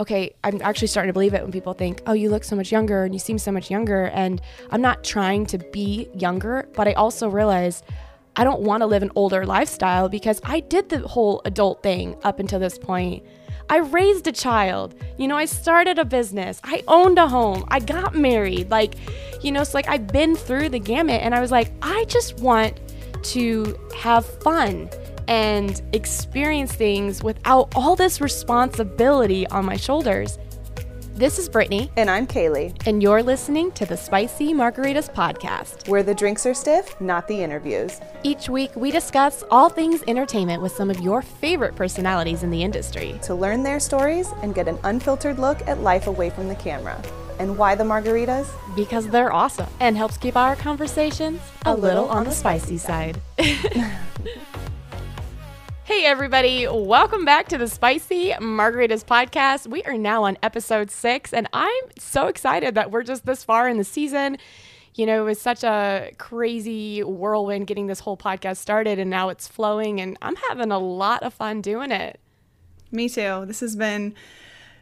okay, I'm actually starting to believe it when people think, oh, you look so much younger and you seem so much younger. And I'm not trying to be younger, but I also realized I don't want to live an older lifestyle because I did the whole adult thing up until this point. I raised a child. You know, I started a business. I owned a home. I got married. Like, you know, it's like I've been through the gamut and I was like, I just want to have fun and experience things without all this responsibility on my shoulders. This is Brittany. And I'm Kaylee. And you're listening to the Spicy Margaritas Podcast, where the drinks are stiff, not the interviews. Each week, we discuss all things entertainment with some of your favorite personalities in the industry to learn their stories and get an unfiltered look at life away from the camera. And why the margaritas? Because they're awesome and helps keep our conversations a, a little, little on, the spicy side. side. Hey, everybody, welcome back to the Spicy Margaritas podcast. We are now on episode six, and I'm so excited that we're just this far in the season. You know, it was such a crazy whirlwind getting this whole podcast started, and now it's flowing, and I'm having a lot of fun doing it. Me too. This has been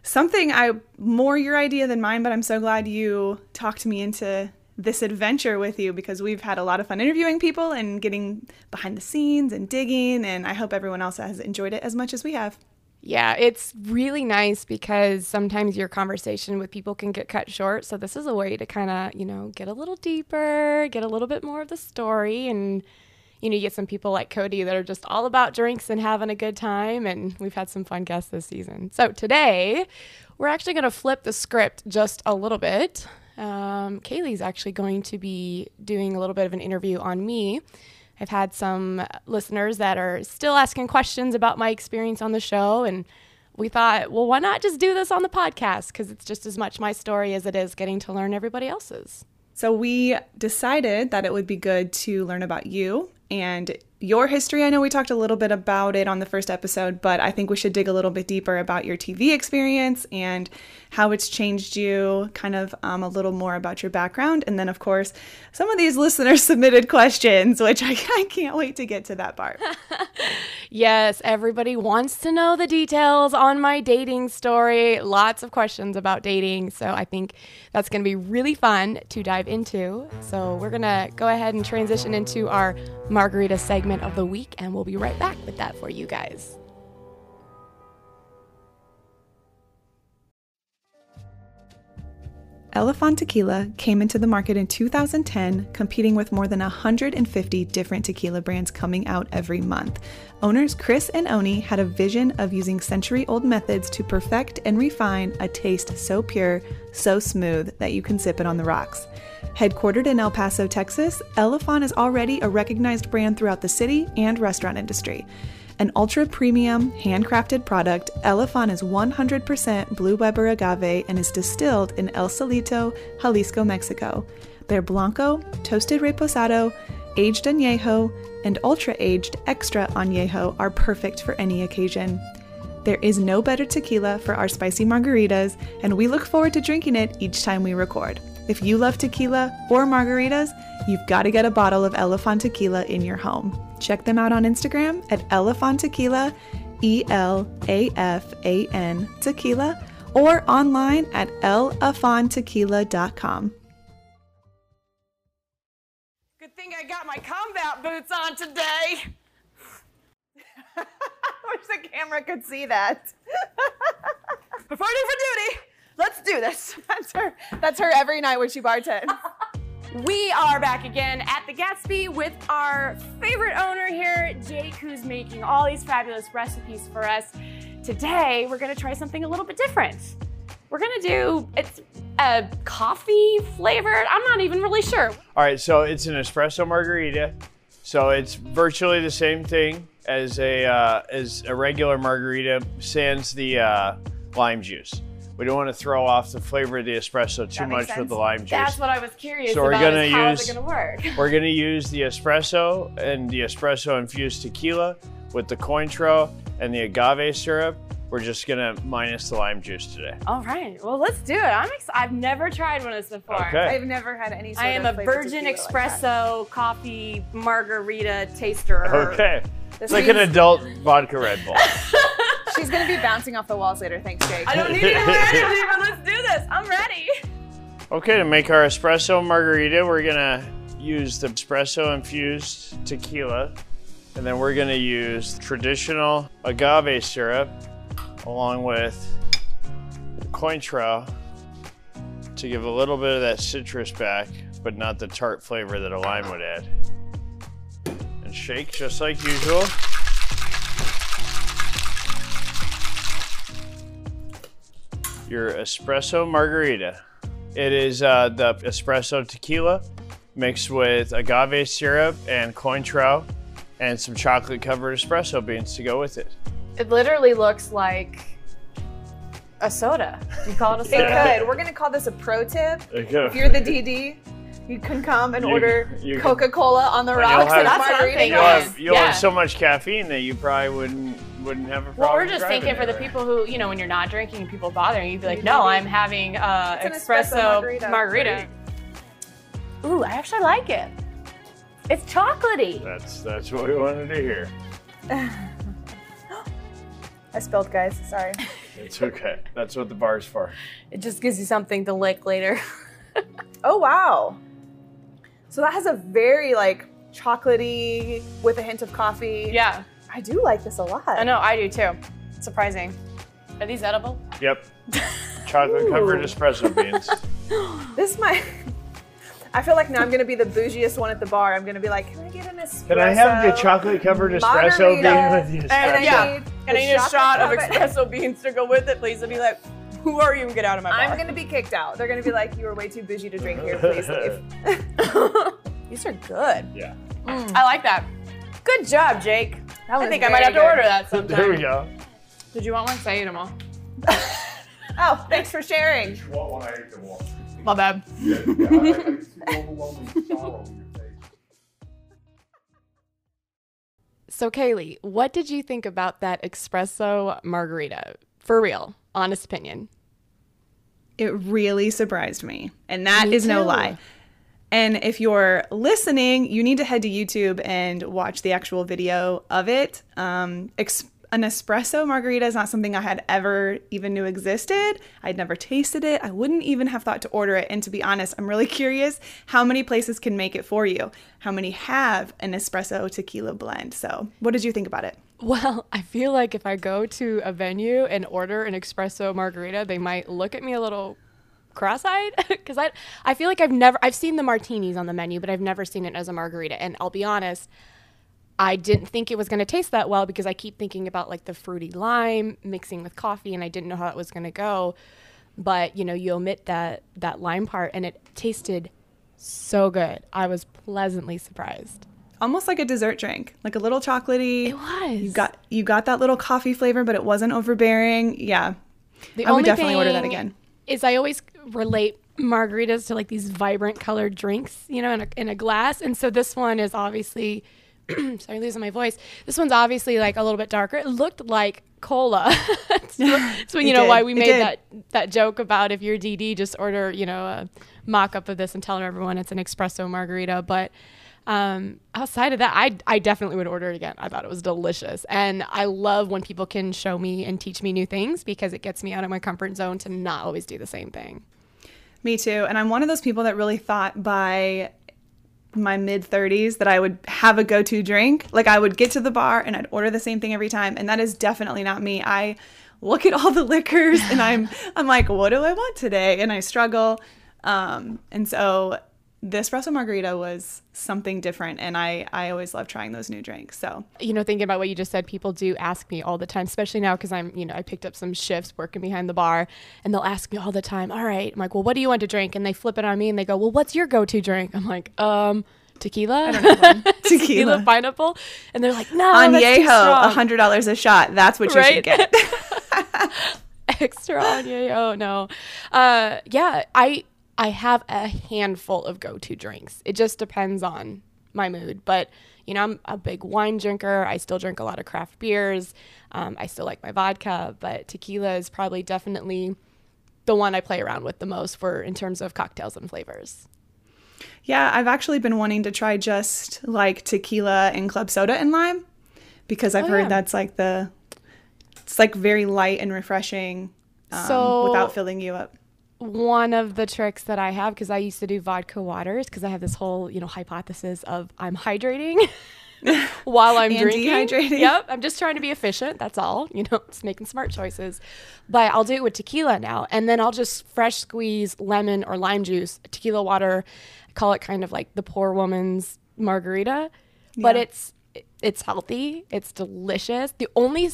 something I more your idea than mine, but I'm so glad you talked me into this adventure with you because we've had a lot of fun interviewing people and getting behind the scenes and digging. And I hope everyone else has enjoyed it as much as we have. Yeah, it's really nice because sometimes your conversation with people can get cut short. So this is a way to kind of, you know, get a little deeper, get a little bit more of the story and you know, you get some people like Cody that are just all about drinks and having a good time and we've had some fun guests this season. So today, we're actually going to flip the script just a little bit um, Kaylee's actually going to be doing a little bit of an interview on me. I've had some listeners that are still asking questions about my experience on the show, and we thought, well, why not just do this on the podcast? Because it's just as much my story as it is getting to learn everybody else's. So we decided that it would be good to learn about you and your history. I know we talked a little bit about it on the first episode, but I think we should dig a little bit deeper about your TV experience and how it's changed you, kind of um, a little more about your background. And then, of course, some of these listeners submitted questions, which I, I can't wait to get to that part. yes, everybody wants to know the details on my dating story. Lots of questions about dating. So I think that's going to be really fun to dive into. So we're going to go ahead and transition into our margarita segment of the week, and we'll be right back with that for you guys. Elefant Tequila came into the market in 2010, competing with more than 150 different tequila brands coming out every month. Owners Chris and Oni had a vision of using century old methods to perfect and refine a taste so pure, so smooth that you can sip it on the rocks. Headquartered in El Paso, Texas, Elefant is already a recognized brand throughout the city and restaurant industry. An ultra premium, handcrafted product, Elefant is 100% Blue Weber agave and is distilled in El Salito, Jalisco, Mexico. Their Blanco, toasted reposado, aged añejo, and ultra aged extra añejo are perfect for any occasion. There is no better tequila for our spicy margaritas, and we look forward to drinking it each time we record. If you love tequila or margaritas, you've got to get a bottle of Elefant Tequila in your home. Check them out on Instagram at Elefant Tequila, E L A F A N Tequila, or online at elefantequila.com. Good thing I got my combat boots on today. I wish the camera could see that. Reporting for duty. Let's do this. That's her. That's her every night when she bartends. We are back again at the Gatsby with our favorite owner here, Jake, who's making all these fabulous recipes for us. Today, we're gonna try something a little bit different. We're gonna do, it's a coffee flavored, I'm not even really sure. All right, so it's an espresso margarita. So it's virtually the same thing as a, uh, as a regular margarita, sans the uh, lime juice. We don't want to throw off the flavor of the espresso too much sense. with the lime juice. That's what I was curious so we're about. Gonna how use, is it going to work? we're going to use the espresso and the espresso infused tequila with the Cointreau and the agave syrup. We're just gonna minus the lime juice today. All right. Well, let's do it. I'm ex- I've never tried one of this before. Okay. I've never had any. I am a virgin espresso like coffee margarita taster. Okay. This it's like an adult vodka Red Bull. She's gonna be bouncing off the walls later. Thanks, Jake. I don't need any more energy, but let's do this. I'm ready. Okay, to make our espresso margarita, we're gonna use the espresso infused tequila, and then we're gonna use traditional agave syrup along with Cointreau to give a little bit of that citrus back, but not the tart flavor that a lime would add. And shake just like usual. Your espresso margarita. It is uh, the espresso tequila mixed with agave syrup and Cointreau and some chocolate covered espresso beans to go with it. It literally looks like a soda. You call it a It soda? could. We're gonna call this a pro tip. You if you're the DD, you can come and You- order you Coca-Cola on the you'll rocks have- and a That's margarita. You'll have, you'll Yeah. have so much caffeine that you probably wouldn't wouldn't have a problem. Well, we're just driving thinking for the people who, you know, when you're not drinking and people bothering you, you'd be like, no, I'm having uh, espresso, espresso margarita. margarita. Ooh, I actually like it. It's chocolatey. That's that's what we wanted to hear. I spilled, guys. Sorry. It's okay. That's what the bar's for. It just gives you something to lick later. Oh wow. So that has a very like chocolatey with a hint of coffee. yeah, I do like this a lot. I know, I do too. Surprising. Are these edible? Yep. Chocolate covered espresso beans. This might. I feel like now I'm gonna be the bougiest one at the bar. I'm gonna be like, can I get an espresso? Can I have the chocolate covered espresso bean with the And I? Yeah. need And I need a shot of covered- espresso beans to go with it, please. I'd be like, who are you? Get out of my bar. I'm gonna be kicked out. They're gonna be like, you were way too bougie to drink here. Please leave. These are good. Yeah. I like that. Good job, Jake. That I think I might very have to order that sometime. There we go. Did you want one? Say them all. Oh, thanks for sharing. Want one, Sam? My bad. So, Kaylee, what did you think about that espresso margarita? For real, honest opinion. It really surprised me. And that is Me no too. lie. And if you're listening, you need to head to YouTube and watch the actual video of it. Um, an espresso margarita is not something I had ever even knew existed. I'd never tasted it. I wouldn't even have thought to order it. And to be honest, I'm really curious how many places can make it for you. How many have an espresso tequila blend? So, what did you think about it? Well, I feel like if I go to a venue and order an espresso margarita, they might look at me a little cross-eyed because I I feel like I've never I've seen the martinis on the menu, but I've never seen it as a margarita. And I'll be honest, I didn't think it was going to taste that well because I keep thinking about like the fruity lime mixing with coffee, and I didn't know how it was going to go. But you know, you omit that that lime part, and it tasted so good. I was pleasantly surprised. Almost like a dessert drink, like a little chocolatey. It was. You got you got that little coffee flavor, but it wasn't overbearing. Yeah, The I would definitely order that again. Is I always relate margaritas to like these vibrant colored drinks, you know, in a, in a glass. And so this one is obviously, sorry, losing my voice. This one's obviously like a little bit darker. It looked like cola. so, so you know why we It made did. that that joke about if you're DD, just order, you know, a mock up of this and tell everyone it's an espresso margarita. But um, outside of that, I, I definitely would order it again. I thought it was delicious. And I love when people can show me and teach me new things because it gets me out of my comfort zone to not always do the same thing. Me too. And I'm one of those people that really thought by my mid 30s that I would have a go to drink. Like I would get to the bar and I'd order the same thing every time. And that is definitely not me. I look at all the liquors and I'm I'm like, what do I want today? And I struggle. Um, and so the espresso margarita was something different and I, I always love trying those new drinks. So You know, thinking about what you just said, people do ask me all the time, especially now because I'm, you know, I picked up some shifts working behind the bar and they'll ask me all the time, all right, I'm like, well, what do you want to drink? And they flip it on me and they go, well, what's your go to drink? I'm like, um, tequila, Tequila. pineapple. And they're like, no, Añejo, a hundred dollars a shot. That's what you Right? should get. extra. Oh no. Uh, yeah, I I have a handful of go-to drinks. It just depends on my mood. But you know, I'm a big wine drinker. I still drink a lot of craft beers. Um, I still like my vodka, but tequila is probably definitely the one I play around with the most for in terms of cocktails and flavors. Yeah, I've actually been wanting to try just like tequila and club soda and lime because I've Oh, heard yeah. that's like the It's like very light and refreshing um, So- without filling you up. One of the tricks that I have because I used to do vodka waters because I have this whole you know hypothesis of I'm hydrating while I'm drinking. dehydrating. Yep, I'm just trying to be efficient. That's all. You know, just making smart choices. But I'll do it with tequila now, and then I'll just fresh squeeze lemon or lime juice, tequila water. I call it kind of like the poor woman's margarita, but it's it's healthy. It's delicious. The only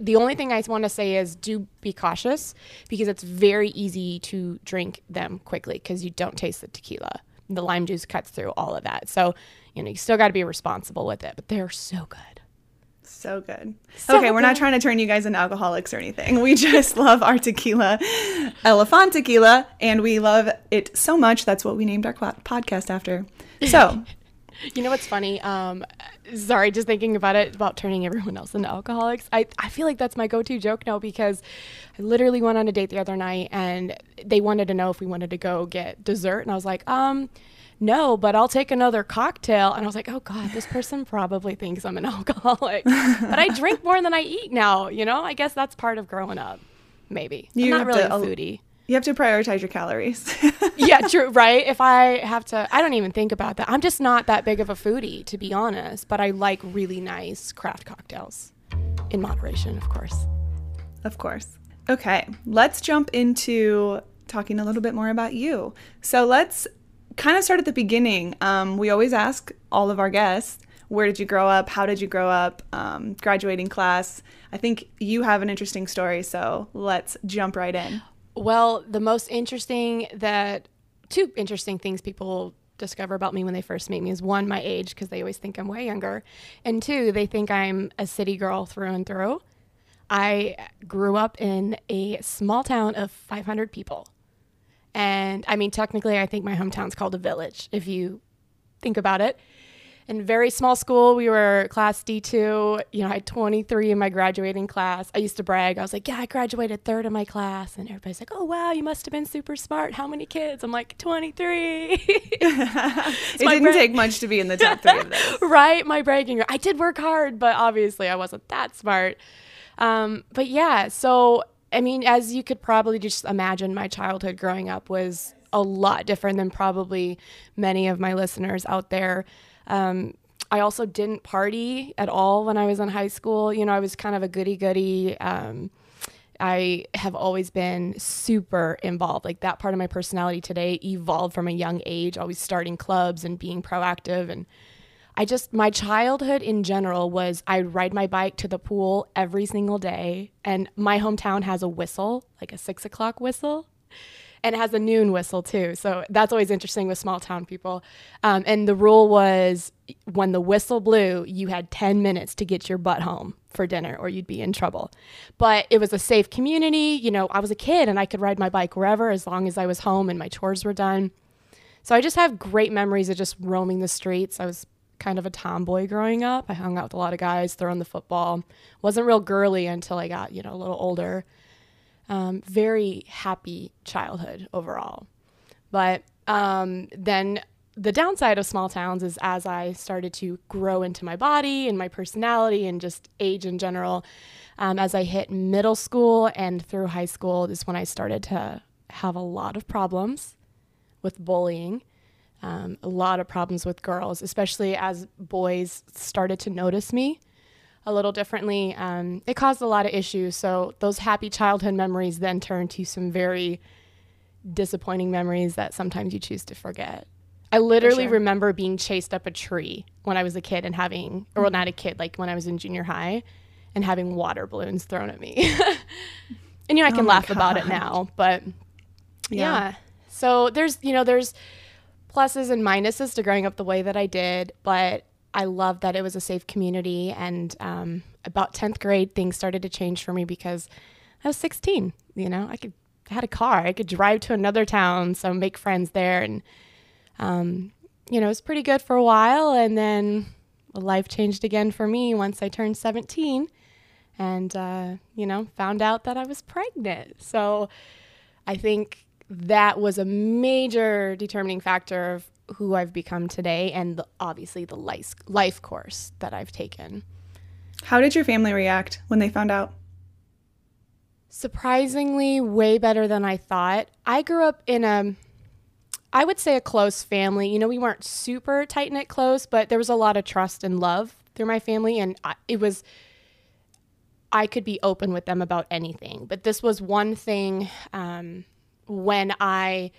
the only thing I want to say is do be cautious because it's very easy to drink them quickly because you don't taste the tequila. The lime juice cuts through all of that. So, you know, you still got to be responsible with it, but they're so good. So good. So okay, we're not trying to turn you guys into alcoholics or anything. We just love our tequila, Elefant Tequila, and we love it so much. That's what we named our podcast after. So, You know what's funny? Um, sorry, just thinking about it, about turning everyone else into alcoholics. I, I feel like that's my go to joke now because I literally went on a date the other night and they wanted to know if we wanted to go get dessert. And I was like, um, no, but I'll take another cocktail. And I was like, oh God, this person probably thinks I'm an alcoholic. but I drink more than I eat now. You know, I guess that's part of growing up. Maybe. You I'm not really to a foodie. You have to prioritize your calories. yeah, true, right? If I have to, I don't even think about that. I'm just not that big of a foodie, to be honest, but I like really nice craft cocktails in moderation, of course. Of course. Okay, let's jump into talking a little bit more about you. So let's kind of start at the beginning. Um, we always ask all of our guests, where did you grow up? How did you grow up? Um, graduating class. I think you have an interesting story, so let's jump right in. Well, the most interesting that two interesting things people discover about me when they first meet me is one, my age, because they always think I'm way younger, and two, they think I'm a city girl through and through. I grew up in a small town of 500 people. And I mean, technically, I think my hometown's called a village, if you think about it. In very small school, we were class D2. You know, I had 23 in my graduating class. I used to brag. I was like, yeah, I graduated third in my class. And everybody's like, oh, wow, you must have been super smart. How many kids? I'm like, 23. it didn't bra- take much to be in the top three of this. right? My bragging. I did work hard, but obviously I wasn't that smart. Um, but yeah, so I mean, as you could probably just imagine, my childhood growing up was a lot different than probably many of my listeners out there. Um, I also didn't party at all when I was in high school. You know, I was kind of a goody goody. Um, I have always been super involved. Like that part of my personality today evolved from a young age, always starting clubs and being proactive. And I just, my childhood in general was I'd ride my bike to the pool every single day. And my hometown has a whistle, like a six o'clock whistle and it has a noon whistle too. So that's always interesting with small town people. Um, and the rule was when the whistle blew, you had 10 minutes to get your butt home for dinner or you'd be in trouble. But it was a safe community. You know, I was a kid and I could ride my bike wherever as long as I was home and my chores were done. So I just have great memories of just roaming the streets. I was kind of a tomboy growing up. I hung out with a lot of guys throwing the football. Wasn't real girly until I got, you know, a little older um, very happy childhood overall. But um, then the downside of small towns is as I started to grow into my body and my personality and just age in general, um, as I hit middle school and through high school, is when I started to have a lot of problems with bullying. Um, a lot of problems with girls, especially as boys started to notice me a little differently. Um, it caused a lot of issues. So those happy childhood memories then turned to some very disappointing memories that sometimes you choose to forget. I literally sure. remember being chased up a tree when I was a kid and having, or well, not a kid, like when I was in junior high and having water balloons thrown at me. and you know, I can my laugh about it now, but Yeah. yeah. So there's, you know, there's pluses and minuses to growing up the way that I did, but I love that it was a safe community. And um, about 10th grade, things started to change for me because I was 16. You know, I could I had a car, I could drive to another town, so make friends there, and um, you know, it was pretty good for a while. And then life changed again for me once I turned 17, and uh, you know, found out that I was pregnant. So I think that was a major determining factor of who I've become today and the, obviously the life, life course that I've taken. How did your family react when they found out? Surprisingly, way better than I thought. I grew up in a, I would say a close family. You know, we weren't super tight knit close, but there was a lot of trust and love through my family. And I, it was, I could be open with them about anything. But this was one thing um, when I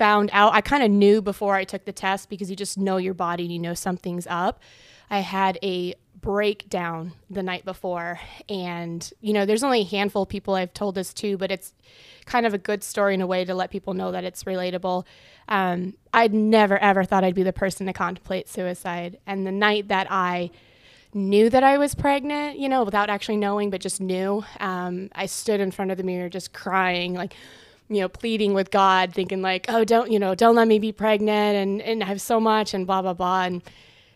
found out, I kind of knew before I took the test because you just know your body and you know something's up. I had a breakdown the night before. And, you know, there's only a handful of people I've told this to, but it's kind of a good story in a way to let people know that it's relatable. Um, I'd never, ever thought I'd be the person to contemplate suicide. And the night that I knew that I was pregnant, you know, without actually knowing, but just knew, um, I stood in front of the mirror just crying, like, you know, pleading with God, thinking like, oh, don't, you know, don't let me be pregnant and, and I have so much and blah, blah, blah. And,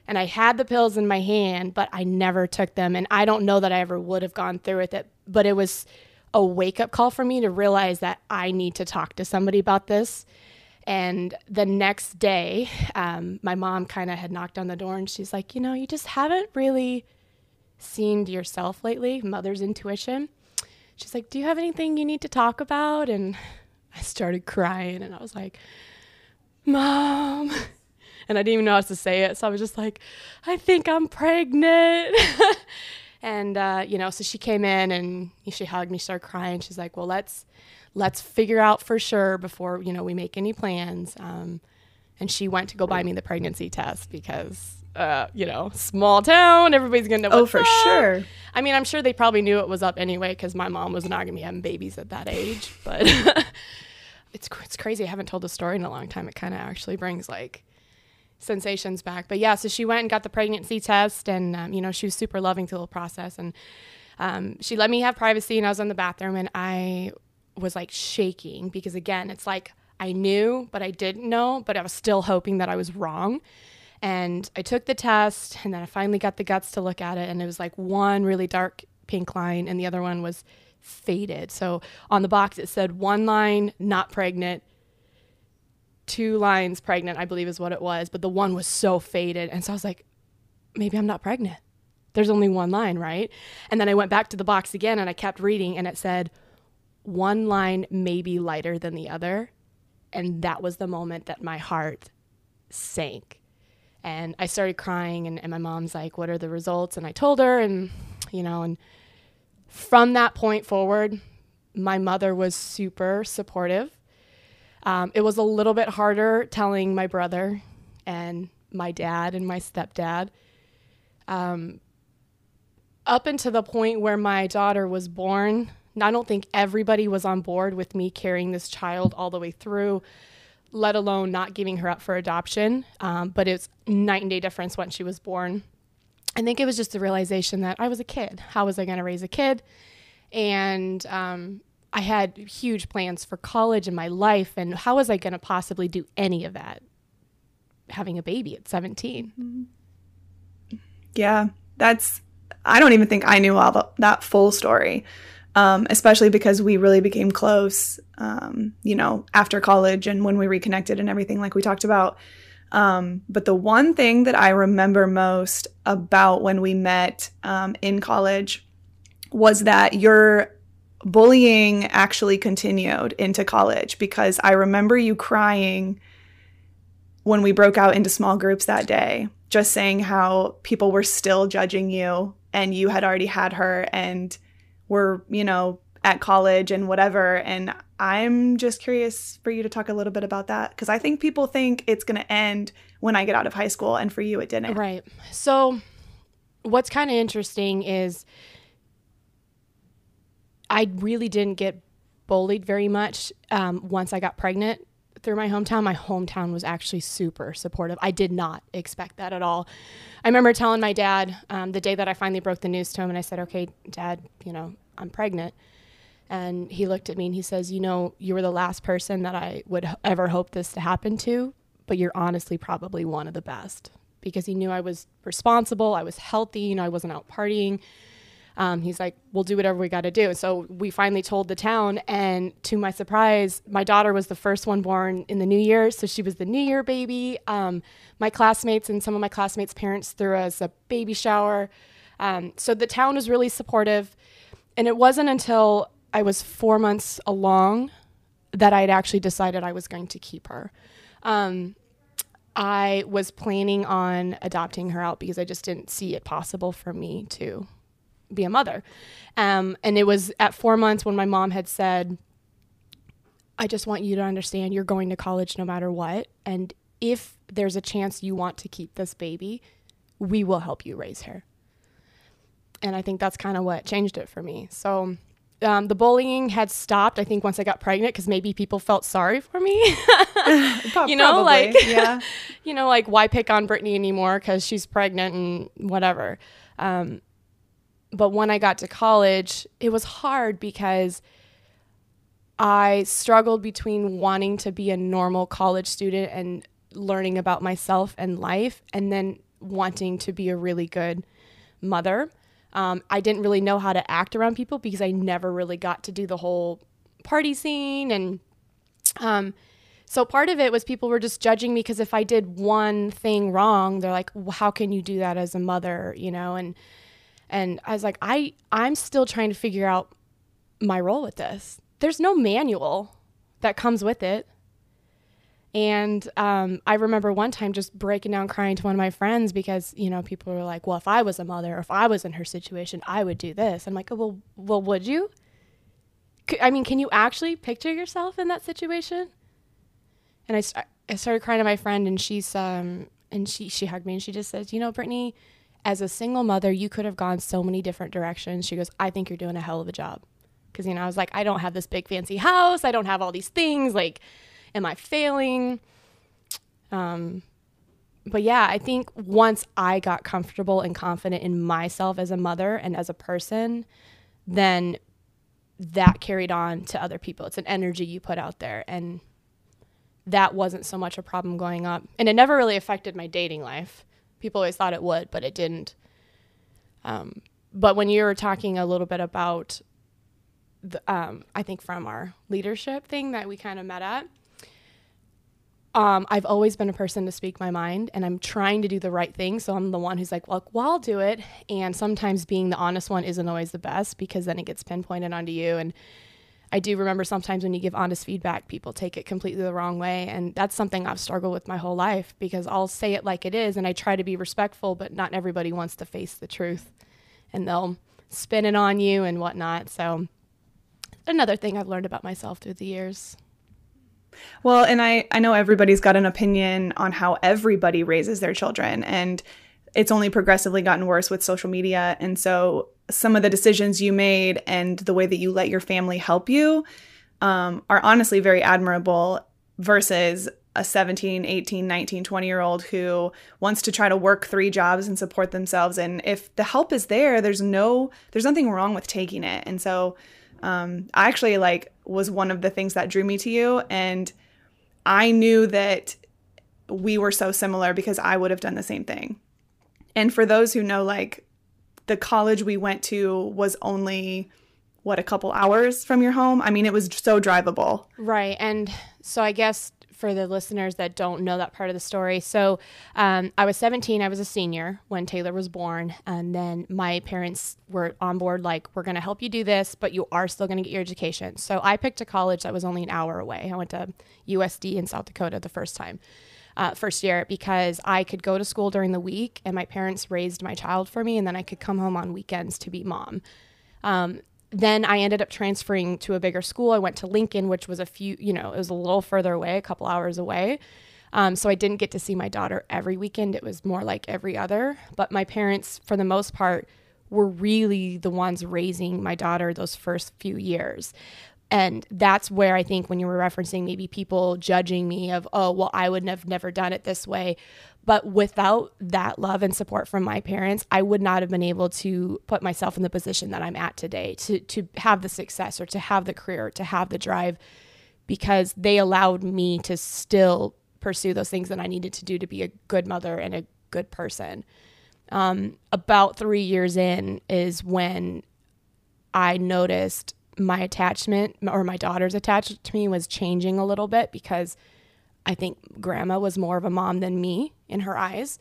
and I had the pills in my hand, but I never took them. And I don't know that I ever would have gone through with it, but it was a wake up call for me to realize that I need to talk to somebody about this. And the next day, um, my mom kind of had knocked on the door and she's like, You know, you just haven't really seemed yourself lately, mother's intuition. She's like, Do you have anything you need to talk about? And I started crying and I was like, Mom and I didn't even know how to say it. So I was just like, I think I'm pregnant. and uh, you know, so she came in and she hugged me, started crying. She's like, well, let's let's figure out for sure before you know we make any plans. Um, and she went to go buy me the pregnancy test because uh, you know, small town, everybody's gonna know. Oh, for up. sure. I mean, I'm sure they probably knew it was up anyway because my mom was not gonna be having babies at that age. But it's it's crazy. I haven't told the story in a long time. It kind of actually brings like sensations back. But yeah, so she went and got the pregnancy test, and um, you know she was super loving through the whole process, and um, she let me have privacy, and I was in the bathroom, and I was like shaking because again, it's like I knew, but I didn't know, but I was still hoping that I was wrong. And I took the test, and then I finally got the guts to look at it, and it was like one really dark pink line, and the other one was faded. So on the box it said one line, not pregnant, two lines pregnant, I believe is what it was, but the one was so faded. And so I was like, maybe I'm not pregnant. There's only one line, right? And then I went back to the box again and I kept reading and it said, one line may be lighter than the other. And that was the moment that my heart sank. And I started crying, and, and my mom's like, What are the results? And I told her, and, you know, and from that point forward, my mother was super supportive um, it was a little bit harder telling my brother and my dad and my stepdad. Um, up until the point where my daughter was born, I don't think everybody was on board with me carrying this child all the way through, let alone not giving her up for adoption. Um, but it's night and day difference when she was born. I think it was just the realization that I was a kid. How was I going to raise a kid? And um, I had huge plans for college and my life, and how was I going to possibly do any of that having a baby at 17? Yeah, that's, I don't even think I knew all the, that full story, um, especially because we really became close, um, you know, after college and when we reconnected and everything, like we talked about. Um, but the one thing that I remember most about when we met um, in college was that your bullying actually continued into college because I remember you crying when we broke out into small groups that day, just saying how people were still judging you and you had already had her and were, you know, at college and whatever. And I'm just curious for you to talk a little bit about that because I think people think it's going to end when I get out of high school, and for you, it didn't. Right. So, what's kind of interesting is I really didn't get bullied very much um, once I got pregnant through my hometown. My hometown was actually super supportive. I did not expect that at all. I remember telling my dad um, the day that I finally broke the news to him, and I said, "Okay, Dad, you know, I'm pregnant." And he looked at me and he says, "You know, you were the last person that I would ever hope this to happen to, but you're honestly probably one of the best." Because he knew I was responsible, I was healthy, you know, I wasn't out partying um, he's like, we'll do whatever we got to do. So we finally told the town. And to my surprise, my daughter was the first one born in the new year. So she was the new year baby. Um, my classmates and some of my classmates' parents threw us a baby shower. Um, so the town was really supportive. And it wasn't until I was four months along that I'd actually decided I was going to keep her. Um, I was planning on adopting her out because I just didn't see it possible for me to be a mother. Um, and it was at four months when my mom had said, I just want you to understand you're going to college no matter what. And if there's a chance you want to keep this baby, we will help you raise her. And I think that's kind of what changed it for me. So um, the bullying had stopped, I think, once I got pregnant because maybe people felt sorry for me. you know, Probably, like, yeah. you know, like why pick on Brittany anymore because she's pregnant and whatever. Um, but when I got to college, it was hard because I struggled between wanting to be a normal college student and learning about myself and life, and then wanting to be a really good mother. Um, I didn't really know how to act around people because I never really got to do the whole party scene. And um, so part of it was people were just judging me because if I did one thing wrong, they're like, well, how can you do that as a mother? You know, and and I was like, I I'm still trying to figure out my role with this. There's no manual that comes with it. And um, I remember one time just breaking down crying to one of my friends because, you know, people were like, well, if I was a mother, if I was in her situation, I would do this. I'm like, oh, well, well, would you? I mean, can you actually picture yourself in that situation? And I, I started crying to my friend and she's, um, and she, she hugged me and she just says, you know, Brittany, as a single mother, you could have gone so many different directions. She goes, I think you're doing a hell of a job. Cause, you know, I was like, I don't have this big fancy house. I don't have all these things. Like, am I failing? Um, but yeah, I think once I got comfortable and confident in myself as a mother and as a person, then that carried on to other people. It's an energy you put out there. And that wasn't so much a problem going up. And it never really affected my dating life. People always thought it would, but it didn't. Um, but when you were talking a little bit about, the, um, I think from our leadership thing that we kind of met at, um, I've always been a person to speak my mind and I'm trying to do the right thing. So I'm the one who's like, well, well, I'll do it. And sometimes being the honest one isn't always the best because then it gets pinpointed onto you. And I do remember sometimes when you give honest feedback, people take it completely the wrong way. And that's something I've struggled with my whole life because I'll say it like it is and I try to be respectful, but not everybody wants to face the truth and they'll spin it on you and whatnot. So another thing I've learned about myself through the years. Well, and I, I know everybody's got an opinion on how everybody raises their children, and it's only progressively gotten worse with social media. And so, some of the decisions you made and the way that you let your family help you um, are honestly very admirable versus a 17, 18, 19, 20 year old who wants to try to work three jobs and support themselves. And if the help is there, there's no, there's nothing wrong with taking it. And so, um, I actually like was one of the things that drew me to you, and I knew that we were so similar because I would have done the same thing. And for those who know, like the college we went to was only what a couple hours from your home. I mean, it was so drivable. Right. And so I guess for the listeners that don't know that part of the story, so um, I was 17, I was a senior when Taylor was born. And then my parents were on board, like, we're going to help you do this, but you are still going to get your education. So I picked a college that was only an hour away. I went to USD in South Dakota the first time. Uh, first year because I could go to school during the week and my parents raised my child for me, and then I could come home on weekends to be mom. Um, then I ended up transferring to a bigger school. I went to Lincoln, which was a few, you know, it was a little further away, a couple hours away. Um, so I didn't get to see my daughter every weekend. It was more like every other. But my parents, for the most part, were really the ones raising my daughter those first few years. And that's where I think when you were referencing maybe people judging me of, oh, well, I wouldn't have never done it this way. But without that love and support from my parents, I would not have been able to put myself in the position that I'm at today to to have the success or to have the career, to have the drive because they allowed me to still pursue those things that I needed to do to be a good mother and a good person. Um, about three years in is when I noticed my attachment or my daughter's attachment to me was changing a little bit because I think grandma was more of a mom than me in her eyes.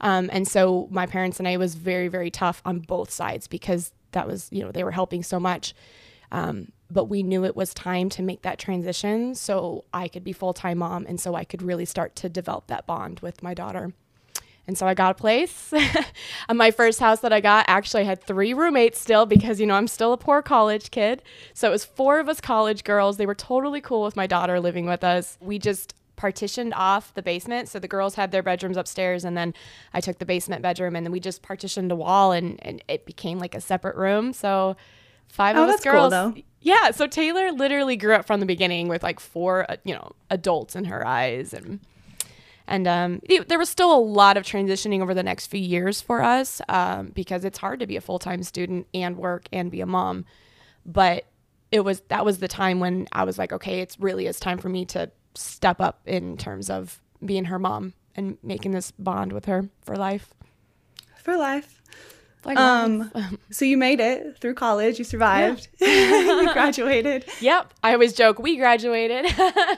Um, and so my parents and I was very, very tough on both sides because that was, you know, they were helping so much. Um, but we knew it was time to make that transition so I could be full time mom and so I could really start to develop that bond with my daughter. And so I got a place. my first house that I got actually had three roommates still because, you know, I'm still a poor college kid. So it was four of us college girls. They were totally cool with my daughter living with us. We just partitioned off the basement. So the girls had their bedrooms upstairs, and then I took the basement bedroom, and then we just partitioned a wall, and, and it became like a separate room. So five Oh, of us cool, girls. though. Yeah. So Taylor literally grew up from the beginning with like four, uh, you know, adults in her eyes, and and um, it- there was still a lot of transitioning over the next few years for us um, because it's hard to be a full time student and work and be a mom. But it was that was the time when I was like, okay, it's really is time for me to step up in terms of being her mom and making this bond with her for life. For life. Um, so you made it through college. You survived. you graduated. Yep. I always joke we graduated.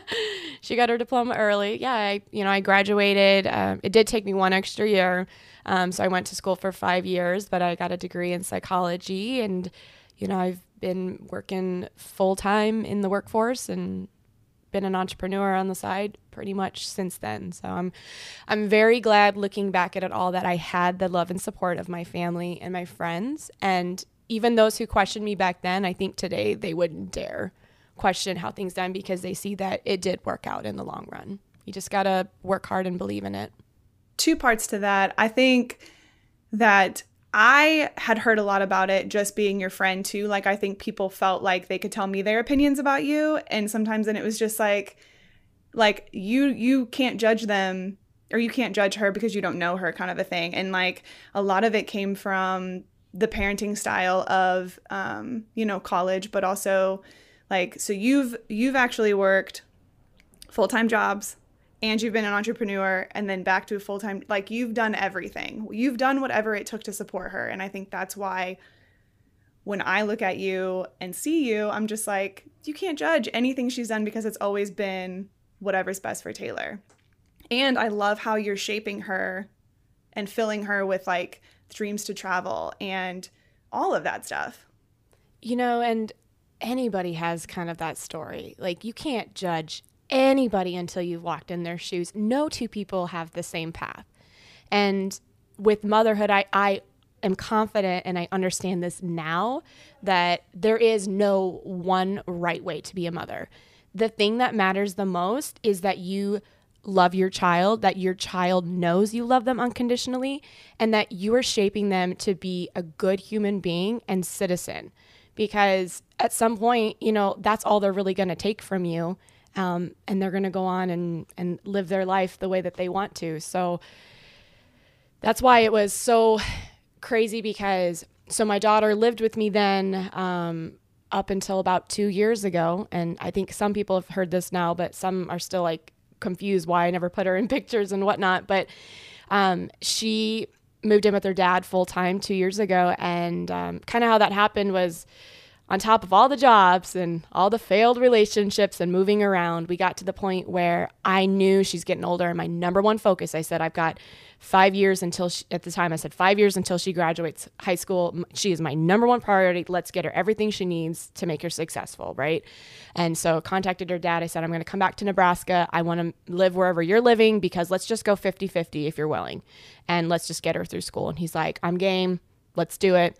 she got her diploma early. Yeah, I you know I graduated. Um, it did take me one extra year, um, so I went to school for five years, but I got a degree in psychology, and you know I've been working full time in the workforce and been an entrepreneur on the side pretty much since then. So I'm I'm very glad looking back at it all that I had the love and support of my family and my friends and even those who questioned me back then, I think today they wouldn't dare question how things done because they see that it did work out in the long run. You just got to work hard and believe in it. two parts to that. I think that I had heard a lot about it just being your friend too. Like I think people felt like they could tell me their opinions about you and sometimes then it was just like like you you can't judge them or you can't judge her because you don't know her kind of a thing. And like a lot of it came from the parenting style of um, you know, college, but also like so you've you've actually worked full-time jobs and you've been an entrepreneur and then back to a full-time like you've done everything. You've done whatever it took to support her and i think that's why when i look at you and see you i'm just like you can't judge anything she's done because it's always been whatever's best for taylor. And i love how you're shaping her and filling her with like dreams to travel and all of that stuff. You know, and anybody has kind of that story. Like you can't judge anybody until you've walked in their shoes. No two people have the same path. And with motherhood, I, I am confident and I understand this now that there is no one right way to be a mother. The thing that matters the most is that you love your child, that your child knows you love them unconditionally, and that you are shaping them to be a good human being and citizen. Because at some point, you know, that's all they're really going to take from you. Um, and they're going to go on and, and live their life the way that they want to. So that's why it was so crazy because so my daughter lived with me then um, up until about two years ago. And I think some people have heard this now, but some are still like confused why I never put her in pictures and whatnot. But um, she moved in with her dad full time two years ago. And um, kind of how that happened was on top of all the jobs and all the failed relationships and moving around, we got to the point where I knew she's getting older. And my number one focus, I said, I've got five years until she, at the time, I said, five years until she graduates high school. She is my number one priority. Let's get her everything she needs to make her successful, right? And so contacted her dad. I said, I'm going to come back to Nebraska. I want to live wherever you're living because let's just go 50 50 if you're willing. And let's just get her through school. And he's like, I'm game. Let's do it.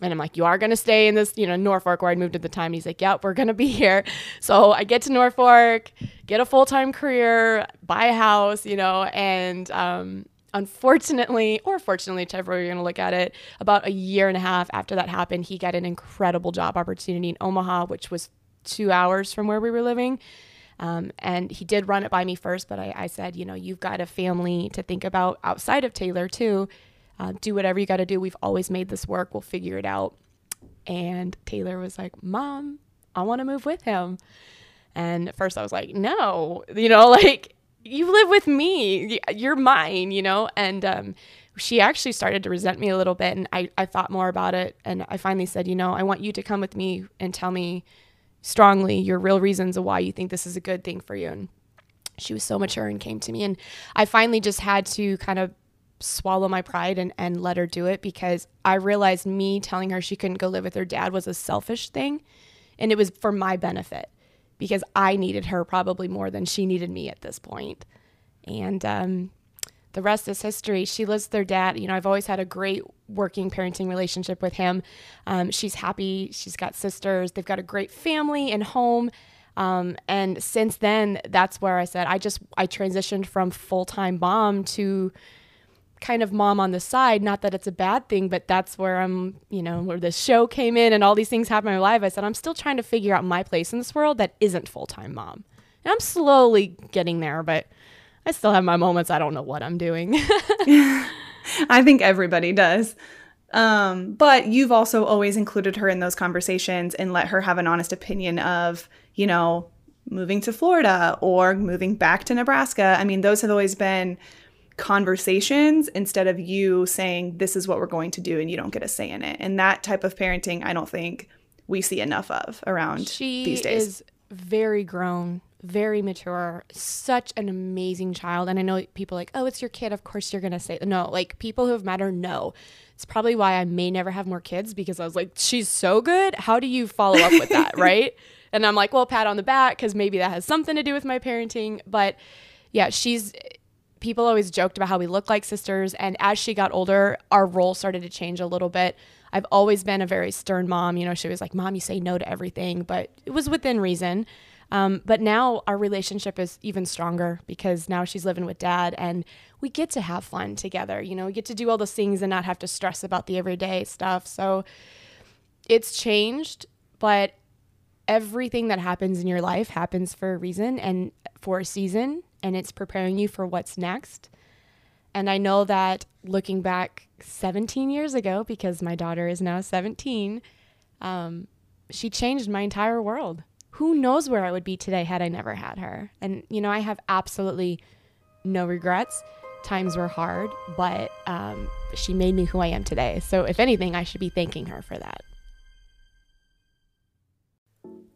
And I'm like, you are going to stay in this, you know, Norfolk where I'd moved at the time. And he's like, yep, we're going to be here. So I get to Norfolk, get a full time career, buy a house, you know, and um, unfortunately, or fortunately, whichever you're going to look at it, about a year and a half after that happened, he got an incredible job opportunity in Omaha, which was two hours from where we were living. Um, and he did run it by me first, but I, I said, you know, you've got a family to think about outside of Taylor too. Uh, do whatever you got to do. We've always made this work. We'll figure it out. And Taylor was like, Mom, I want to move with him. And at first I was like, No, you know, like you live with me. You're mine, you know? And um, she actually started to resent me a little bit. And I, I thought more about it. And I finally said, You know, I want you to come with me and tell me strongly your real reasons of why you think this is a good thing for you. And she was so mature and came to me. And I finally just had to kind of swallow my pride and, and let her do it because I realized me telling her she couldn't go live with her dad was a selfish thing. And it was for my benefit because I needed her probably more than she needed me at this point. And um, the rest is history. She lives with her dad. You know, I've always had a great working parenting relationship with him. Um, she's happy. She's got sisters. They've got a great family and home. Um, and since then, that's where I said I just I transitioned from full time mom to kind of mom on the side. Not that it's a bad thing, but that's where I'm. You know, where the show came in and all these things happened in my life. I said I'm still trying to figure out my place in this world that isn't full time mom. And I'm slowly getting there, but I still have my moments. I don't know what I'm doing. I think everybody does. Um, but you've also always included her in those conversations and let her have an honest opinion of, you know, moving to Florida or moving back to Nebraska. I mean, those have always been conversations instead of you saying, this is what we're going to do and you don't get a say in it. And that type of parenting, I don't think we see enough of around she these days. is very grown, very mature, such an amazing child. And I know people are like, oh, it's your kid. Of course you're going to say no. Like people who have met her know. It's probably why I may never have more kids because I was like, she's so good. How do you follow up with that? right. And I'm like, well, pat on the back because maybe that has something to do with my parenting. But yeah, she's people always joked about how we look like sisters. And as she got older, our role started to change a little bit. I've always been a very stern mom. You know, she was like, Mom, you say no to everything, but it was within reason. Um, but now our relationship is even stronger because now she's living with dad and we get to have fun together. You know, we get to do all those things and not have to stress about the everyday stuff. So it's changed, but everything that happens in your life happens for a reason and for a season, and it's preparing you for what's next. And I know that looking back 17 years ago, because my daughter is now 17, um, she changed my entire world. Who knows where I would be today had I never had her? And, you know, I have absolutely no regrets. Times were hard, but um, she made me who I am today. So, if anything, I should be thanking her for that.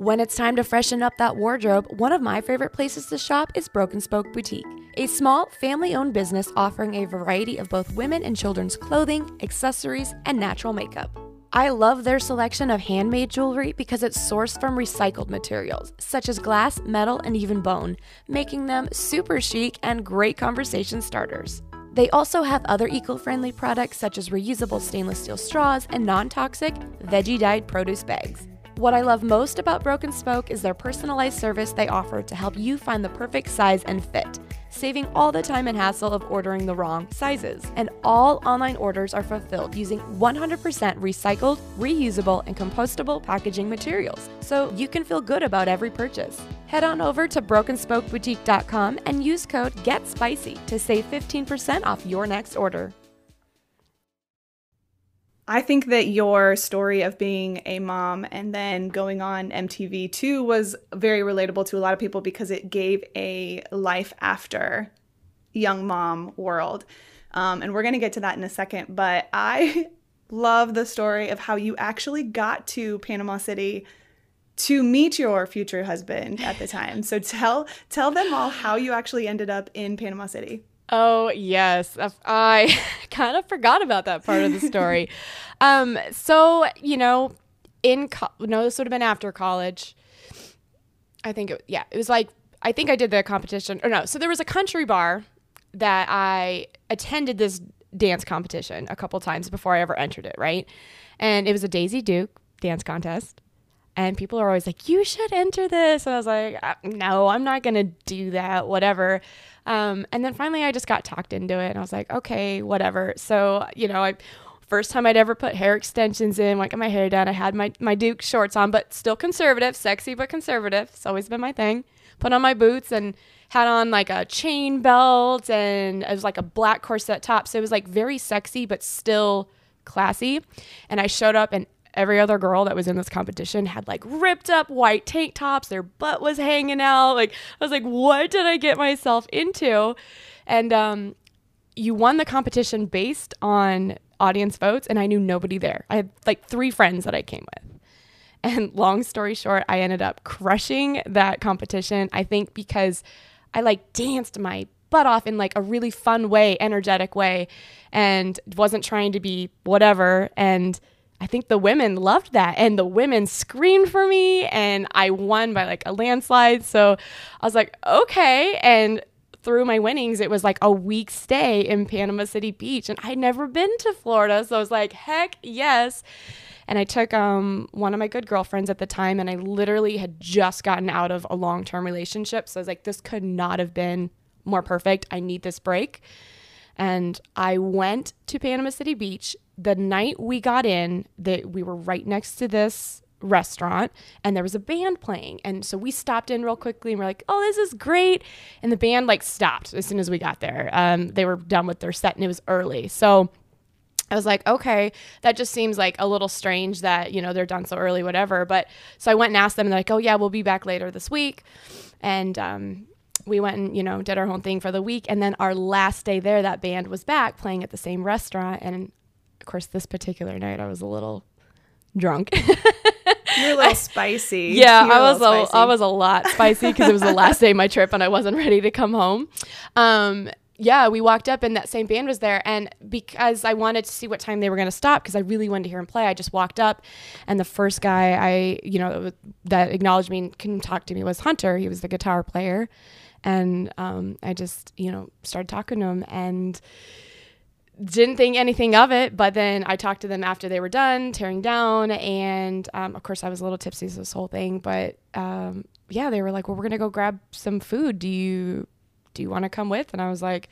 When it's time to freshen up that wardrobe, one of my favorite places to shop is Broken Spoke Boutique, a small, family owned business offering a variety of both women and children's clothing, accessories, and natural makeup. I love their selection of handmade jewelry because it's sourced from recycled materials, such as glass, metal, and even bone, making them super chic and great conversation starters. They also have other eco friendly products such as reusable stainless steel straws and non toxic, veggie dyed produce bags. What I love most about Broken Spoke is their personalized service they offer to help you find the perfect size and fit, saving all the time and hassle of ordering the wrong sizes. And all online orders are fulfilled using 100% recycled, reusable, and compostable packaging materials, so you can feel good about every purchase. Head on over to brokenspokeboutique.com and use code GETSPICY to save 15% off your next order. I think that your story of being a mom and then going on MTV too was very relatable to a lot of people because it gave a life after young mom world. Um, and we're going to get to that in a second. But I love the story of how you actually got to Panama City to meet your future husband at the time. So tell tell them all how you actually ended up in Panama City. Oh, yes. I kind of forgot about that part of the story. um, so, you know, in, co- no, this would have been after college. I think it, yeah, it was like, I think I did the competition, or no. So there was a country bar that I attended this dance competition a couple times before I ever entered it, right? And it was a Daisy Duke dance contest. And people are always like, you should enter this. And I was like, uh, no, I'm not going to do that, whatever. Um, and then finally, I just got talked into it, and I was like, okay, whatever. So you know, I first time I'd ever put hair extensions in, like my hair done. I had my my Duke shorts on, but still conservative, sexy but conservative. It's always been my thing. Put on my boots and had on like a chain belt and it was like a black corset top. So it was like very sexy but still classy. And I showed up and every other girl that was in this competition had like ripped up white tank tops, their butt was hanging out. Like I was like, what did I get myself into? And um, you won the competition based on audience votes, and I knew nobody there. I had like three friends that I came with. And long story short, I ended up crushing that competition. I think because I like danced my butt off in like a really fun way, energetic way, and wasn't trying to be whatever. And I think the women loved that. And the women screamed for me and I won by like a landslide. So I was like, okay. And through my winnings, it was like a week stay in Panama City Beach. And I'd never been to Florida. So I was like, heck yes. And I took um, one of my good girlfriends at the time, and I literally had just gotten out of a long term relationship. So I was like, this could not have been more perfect. I need this break. And I went to Panama City Beach. The night we got in, that we were right next to this restaurant and there was a band playing. And so we stopped in real quickly and we're like, oh, this is great. And the band like stopped as soon as we got there. Um, they were done with their set and it was early. So I was like, okay, that just seems like a little strange that, you know, they're done so early, whatever. But so I went and asked them, and they're like, oh, yeah, we'll be back later this week. And um, we went and, you know, did our whole thing for the week. And then our last day there, that band was back playing at the same restaurant. And of course, this particular night, I was a little drunk. You're a little spicy. Yeah, You're I was little a, I was a lot spicy because it was the last day of my trip and I wasn't ready to come home. Um, yeah, we walked up and that same band was there. And because I wanted to see what time they were going to stop, because I really wanted to hear him play, I just walked up. And the first guy I, you know, that acknowledged me and couldn't talk to me was Hunter. He was the guitar player. And um, I just, you know, started talking to him and didn't think anything of it. But then I talked to them after they were done tearing down. And um, of course, I was a little tipsy this whole thing. But um, yeah, they were like, well, we're to go grab some food. Do you do you want to come with? And I was like,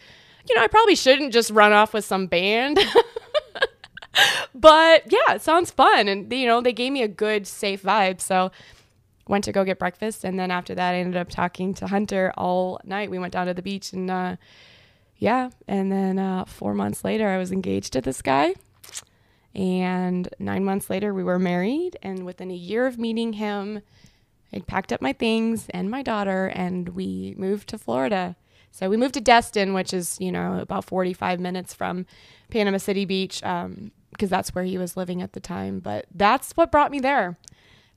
you know, I probably shouldn't just run off with some band. but yeah, it sounds fun. And, you know, they gave me a good, safe vibe. So went to go get breakfast. And then after that, I ended up talking to Hunter all night. We went down to the beach and, uh, yeah. And then uh, four months later, I was engaged to this guy. And nine months later, we were married. And within a year of meeting him, I packed up my things and my daughter, and we moved to Florida. So we moved to Destin, which is, you know, about 45 minutes from Panama City Beach, because um, that's where he was living at the time. But that's what brought me there.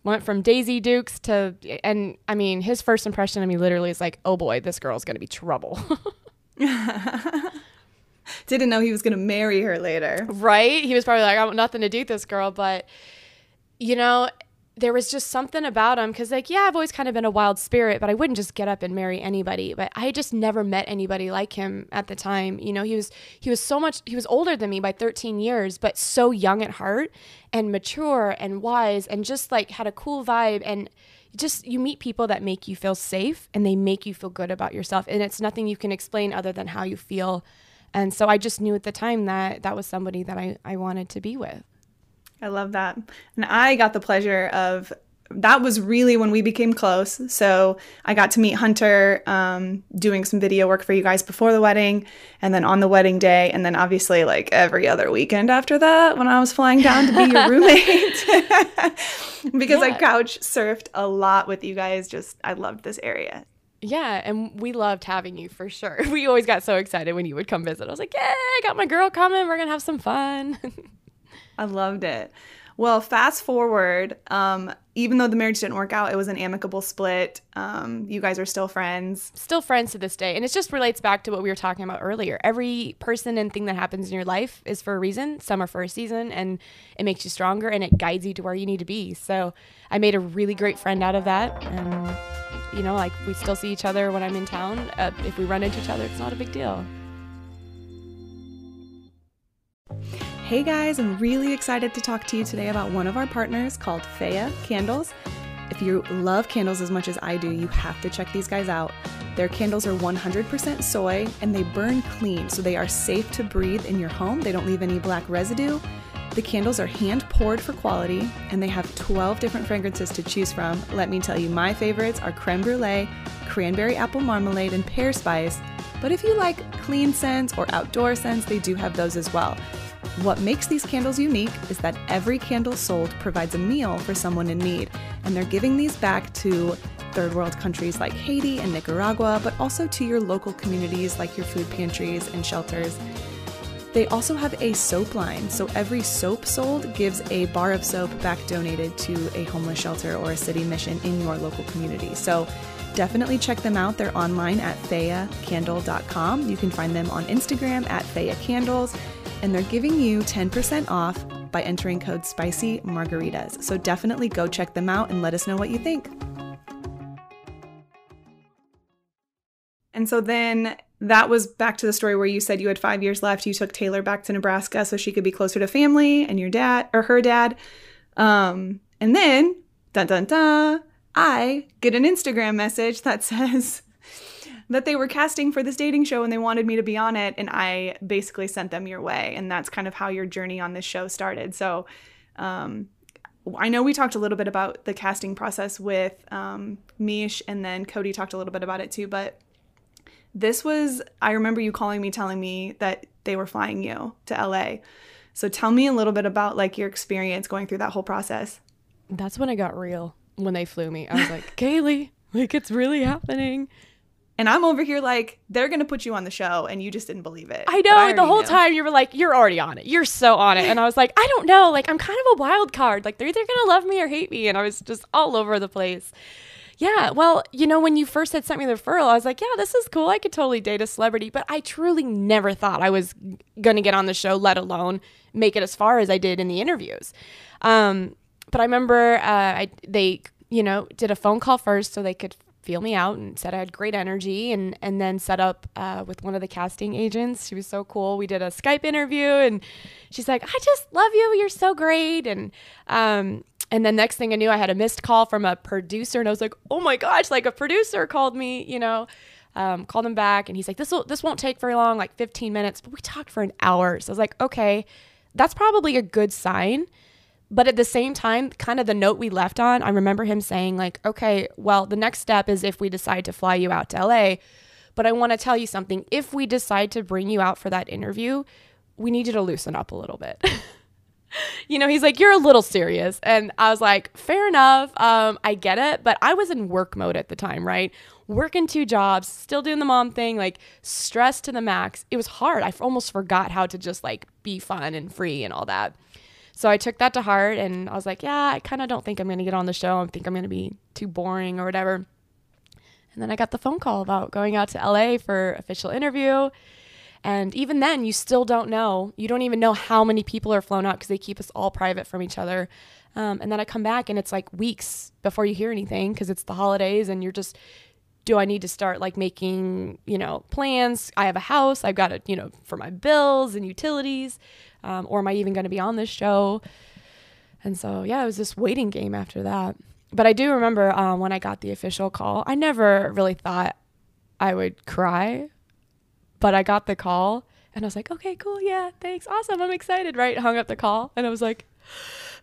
Went from Daisy Dukes to, and I mean, his first impression of me literally is like, oh boy, this girl's going to be trouble. Didn't know he was going to marry her later. Right? He was probably like, I want nothing to do with this girl. But, you know, there was just something about him because like yeah i've always kind of been a wild spirit but i wouldn't just get up and marry anybody but i just never met anybody like him at the time you know he was he was so much he was older than me by 13 years but so young at heart and mature and wise and just like had a cool vibe and just you meet people that make you feel safe and they make you feel good about yourself. And it's nothing you can explain other than how you feel. And so i just knew at the time that that was somebody that i, I wanted to be with. I love that. And I got the pleasure of that was really when we became close. So I got to meet Hunter um, doing some video work for you guys before the wedding, and then on the wedding day, and then obviously like every other weekend after that when I was flying down to be your roommate. because yeah. I couch surfed a lot with you guys. Just I loved this area. Yeah, and we loved having you for sure. We always got so excited when you would come visit. I was like, "Yeah, I got my girl coming. We're gonna have some fun." I loved it. Well, fast forward, um, even though the marriage didn't work out, it was an amicable split. Um, you guys are still friends. Still friends to this day. And it just relates back to what we were talking about earlier. Every person and thing that happens in your life is for a reason. Some are for a season, and it makes you stronger and it guides you to where you need to be. So I made a really great friend out of that. And, you know, like we still see each other when I'm in town. Uh, if we run into each other, it's not a big deal. Hey guys, I'm really excited to talk to you today about one of our partners called Faya Candles. If you love candles as much as I do, you have to check these guys out. Their candles are 100% soy and they burn clean, so they are safe to breathe in your home. They don't leave any black residue. The candles are hand poured for quality and they have 12 different fragrances to choose from. Let me tell you, my favorites are creme brulee, cranberry apple marmalade, and pear spice. But if you like clean scents or outdoor scents, they do have those as well. What makes these candles unique is that every candle sold provides a meal for someone in need, and they're giving these back to third world countries like Haiti and Nicaragua, but also to your local communities like your food pantries and shelters. They also have a soap line, so every soap sold gives a bar of soap back donated to a homeless shelter or a city mission in your local community. So definitely check them out. They're online at fayacandle.com. You can find them on Instagram at fayacandles and they're giving you 10% off by entering code SPICY margaritas. So definitely go check them out and let us know what you think. And so then that was back to the story where you said you had five years left. You took Taylor back to Nebraska so she could be closer to family and your dad or her dad. Um, and then, dun dun dun, I get an Instagram message that says that they were casting for this dating show and they wanted me to be on it. And I basically sent them your way. And that's kind of how your journey on this show started. So, um, I know we talked a little bit about the casting process with um, Mish, and then Cody talked a little bit about it too. But this was, I remember you calling me, telling me that they were flying you to LA. So tell me a little bit about like your experience going through that whole process. That's when I got real. When they flew me, I was like, Kaylee, like it's really happening. And I'm over here like they're gonna put you on the show, and you just didn't believe it. I know. I the whole knew. time you were like, "You're already on it. You're so on it." And I was like, "I don't know. Like I'm kind of a wild card. Like they're either gonna love me or hate me." And I was just all over the place. Yeah, well, you know, when you first had sent me the referral, I was like, yeah, this is cool. I could totally date a celebrity, but I truly never thought I was going to get on the show, let alone make it as far as I did in the interviews. Um, but I remember uh, I, they, you know, did a phone call first so they could feel me out and said I had great energy and and then set up uh, with one of the casting agents. She was so cool. We did a Skype interview and she's like, I just love you. You're so great. And um, and then next thing I knew, I had a missed call from a producer, and I was like, "Oh my gosh!" Like a producer called me, you know, um, called him back, and he's like, "This will this won't take very long, like 15 minutes." But we talked for an hour, so I was like, "Okay, that's probably a good sign." But at the same time, kind of the note we left on, I remember him saying like, "Okay, well, the next step is if we decide to fly you out to LA." But I want to tell you something. If we decide to bring you out for that interview, we need you to loosen up a little bit. you know, he's like, You're a little serious. And I was like, Fair enough. Um, I get it. But I was in work mode at the time, right? Working two jobs, still doing the mom thing, like stressed to the max. It was hard. I almost forgot how to just like be fun and free and all that. So I took that to heart and I was like, Yeah, I kind of don't think I'm going to get on the show. I think I'm going to be too boring or whatever. And then I got the phone call about going out to LA for official interview. And even then, you still don't know. You don't even know how many people are flown out because they keep us all private from each other. Um, and then I come back and it's like weeks before you hear anything because it's the holidays and you're just, do I need to start like making, you know, plans? I have a house. I've got to, you know, for my bills and utilities. Um, or am I even going to be on this show? And so, yeah, it was this waiting game after that. But I do remember um, when I got the official call, I never really thought I would cry but I got the call and I was like, okay, cool. Yeah, thanks. Awesome. I'm excited. Right. Hung up the call and I was like,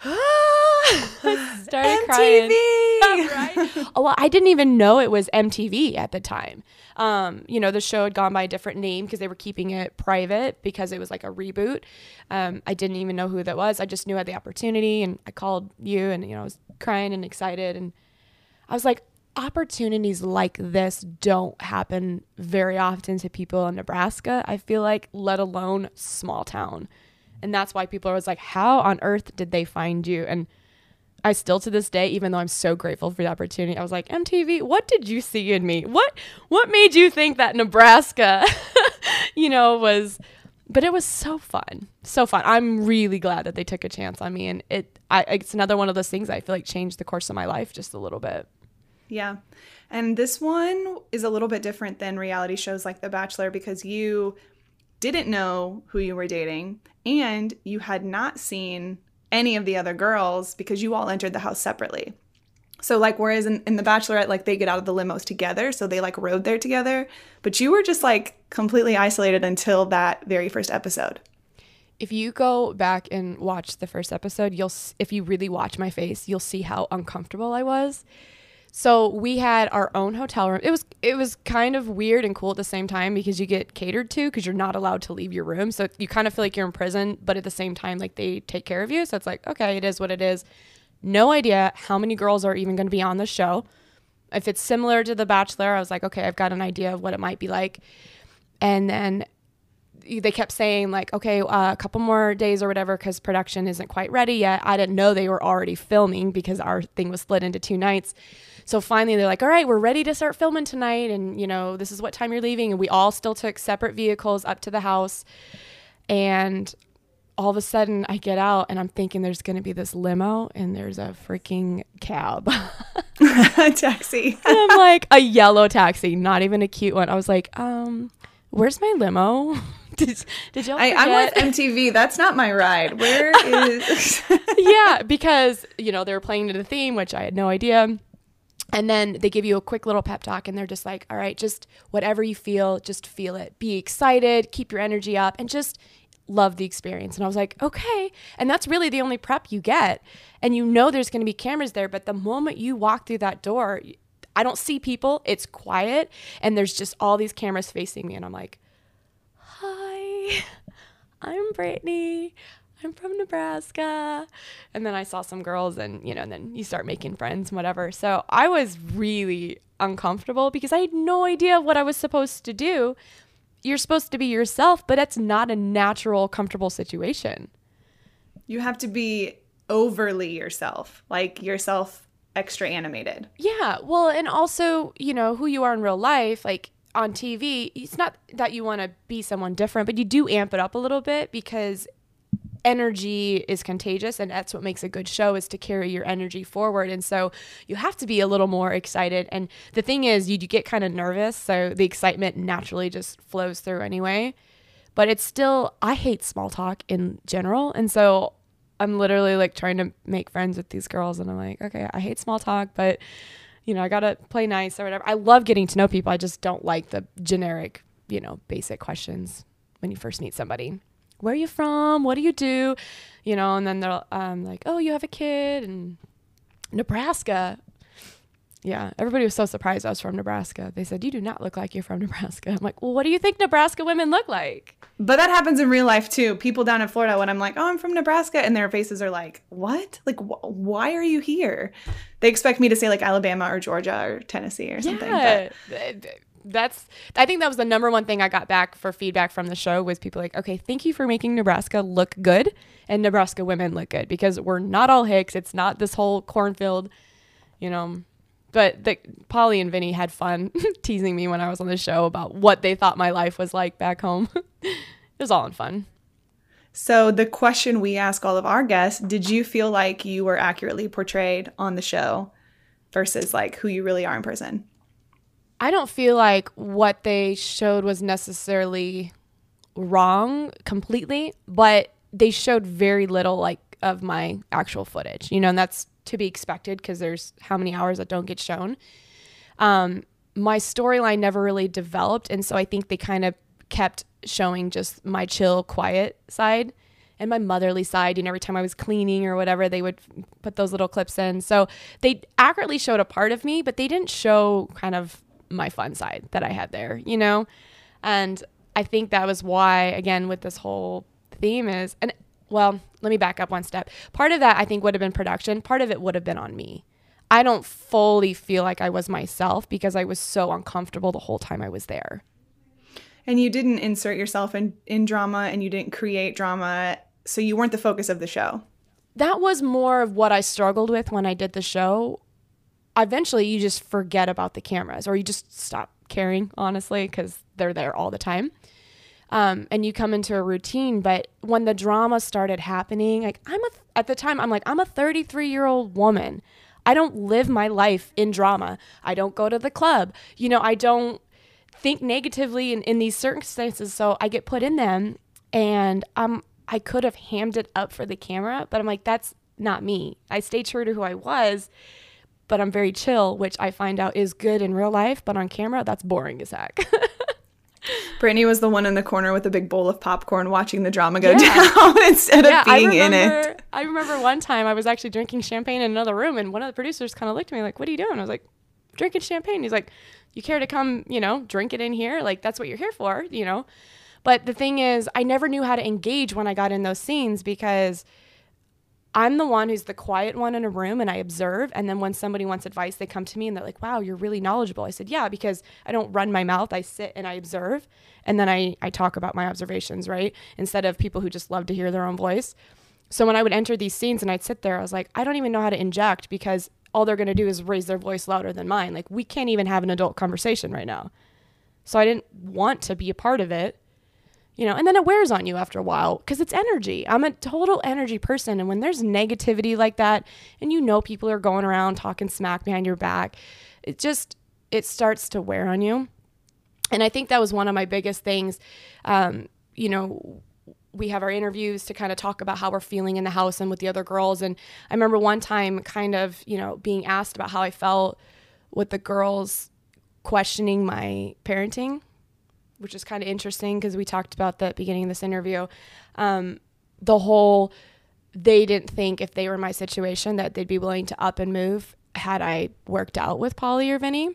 started MTV. crying. right? Oh, well, I didn't even know it was MTV at the time. Um, you know, the show had gone by a different name because they were keeping it private because it was like a reboot. Um, I didn't even know who that was. I just knew I had the opportunity and I called you and, you know, I was crying and excited. And I was like, opportunities like this don't happen very often to people in Nebraska, I feel like, let alone small town. And that's why people are always like, how on earth did they find you? And I still to this day, even though I'm so grateful for the opportunity, I was like, MTV, what did you see in me? What what made you think that Nebraska, you know, was but it was so fun. So fun. I'm really glad that they took a chance on me and it I it's another one of those things I feel like changed the course of my life just a little bit. Yeah. And this one is a little bit different than reality shows like The Bachelor because you didn't know who you were dating and you had not seen any of the other girls because you all entered the house separately. So like whereas in, in The Bachelorette, like they get out of the limos together, so they like rode there together. But you were just like completely isolated until that very first episode. If you go back and watch the first episode, you'll if you really watch my face, you'll see how uncomfortable I was so we had our own hotel room. It was it was kind of weird and cool at the same time because you get catered to because you're not allowed to leave your room. So you kind of feel like you're in prison, but at the same time like they take care of you. So it's like, okay, it is what it is. No idea how many girls are even going to be on the show. If it's similar to The Bachelor, I was like, okay, I've got an idea of what it might be like. And then they kept saying like okay uh, a couple more days or whatever because production isn't quite ready yet i didn't know they were already filming because our thing was split into two nights so finally they're like, all right, we're ready to start filming tonight. And, you know, this is what time you're leaving. And we all still took separate vehicles up to the house. And all of a sudden I get out and I'm thinking there's going to be this limo and there's a freaking cab. taxi. and I'm like, a yellow taxi, not even a cute one. I was like, um, where's my limo? did, did y'all I, I'm with? MTV. That's not my ride. Where is? yeah, because, you know, they were playing to the theme, which I had no idea. And then they give you a quick little pep talk and they're just like, all right, just whatever you feel, just feel it. Be excited, keep your energy up, and just love the experience. And I was like, okay. And that's really the only prep you get. And you know there's going to be cameras there, but the moment you walk through that door, I don't see people, it's quiet, and there's just all these cameras facing me. And I'm like, hi, I'm Brittany. I'm from Nebraska. And then I saw some girls and, you know, and then you start making friends and whatever. So I was really uncomfortable because I had no idea what I was supposed to do. You're supposed to be yourself, but it's not a natural, comfortable situation. you have to be overly yourself, like yourself extra animated. Yeah. Well, and also, you know, who you are in real life, like on TV, it's not that you want to be someone different, but you do amp it up a little bit because energy is contagious and that's what makes a good show is to carry your energy forward. And so you have to be a little more excited. And the thing is you, you get kind of nervous so the excitement naturally just flows through anyway. But it's still i hate small talk in general. And so i'm literally like trying to make friends with these girls and i'm like okay i hate small talk but you know i gotta play nice or whatever. I love getting to know people. I just don't like the generic you know basic questions when you first meet somebody where are you from what do you do you know and then they're um, like oh you have a kid and nebraska yeah everybody was so surprised i was from nebraska they said you do not look like you're from nebraska i'm like well what do you think nebraska women look like But that happens in real life too. People down in Florida, when I'm like, oh, I'm from Nebraska, and their faces are like, what? Like, wh- why are you here? They expect me to say like Alabama or Georgia or Tennessee or something. Yeah, th- that's. I think that was the number one thing I got back for feedback from the show was people like, okay, thank you for making Nebraska look good and Nebraska women look good because we're not all Hicks. It's not this whole cornfield, you know. But the, Pauly and Vinny had fun teasing me when I was on the show about what they thought my life was like back home. it was all in fun. So, the question we ask all of our guests did you feel like you were accurately portrayed on the show versus like who you really are in person? I don't feel like what they showed was necessarily wrong completely, but they showed very little like of my actual footage, you know, and that's to be expected because there's how many hours that don't get shown. Um, my storyline never really developed, and so I think they kind of kept showing just my chill, quiet side and my motherly side. And every time I was cleaning or whatever, they would put those little clips in. So they accurately showed a part of me, but they didn't show kind of my fun side that I had there, you know? And I think that was why, again, with this whole theme is, and well, let me back up one step. Part of that I think would have been production, part of it would have been on me. I don't fully feel like I was myself because I was so uncomfortable the whole time I was there. And you didn't insert yourself in, in drama and you didn't create drama. So, you weren't the focus of the show. That was more of what I struggled with when I did the show. Eventually, you just forget about the cameras or you just stop caring, honestly, because they're there all the time. Um, and you come into a routine. But when the drama started happening, like I'm a, at the time, I'm like, I'm a 33 year old woman. I don't live my life in drama. I don't go to the club. You know, I don't think negatively in, in these circumstances. So I get put in them and um, I could have hammed it up for the camera, but I'm like, that's not me. I stay true to who I was, but I'm very chill, which I find out is good in real life, but on camera, that's boring as heck. Brittany was the one in the corner with a big bowl of popcorn watching the drama go Yeah. down instead of being I in it. I remember one time I was actually drinking champagne in another room, and one of the producers kind of looked at me like, "What are you doing?" I was like, "Drinking champagne." He's like, "You care to come, you know, drink it in here? Like that's what you're here for, you know?" But the thing is, I never knew how to engage when I got in those scenes because I'm the one who's the quiet one in a room and I observe. And then when somebody wants advice, they come to me and they're like, wow, you're really knowledgeable. I said, yeah, because I don't run my mouth. I sit and I observe. And then I, I talk about my observations, right? Instead of people who just love to hear their own voice. So when I would enter these scenes and I'd sit there, I was like, I don't even know how to inject because all they're going to do is raise their voice louder than mine. Like, we can't even have an adult conversation right now. So I didn't want to be a part of it you know, and then it wears on you after a while because it's energy. I'm a total energy person. And when there's negativity like that, and you know people are going around talking smack behind your back, it just, it starts to wear on you. And I think that was one of my biggest things. Um, you know, we have our interviews to kind of talk about how we're feeling in the house and with the other girls. And I remember one time kind of, you know, being asked about how I felt with the girls questioning my parenting which is kind of interesting because we talked about that beginning of this interview. Um, the whole they didn't think if they were my situation that they'd be willing to up and move had I worked out with Pauly or Vinny.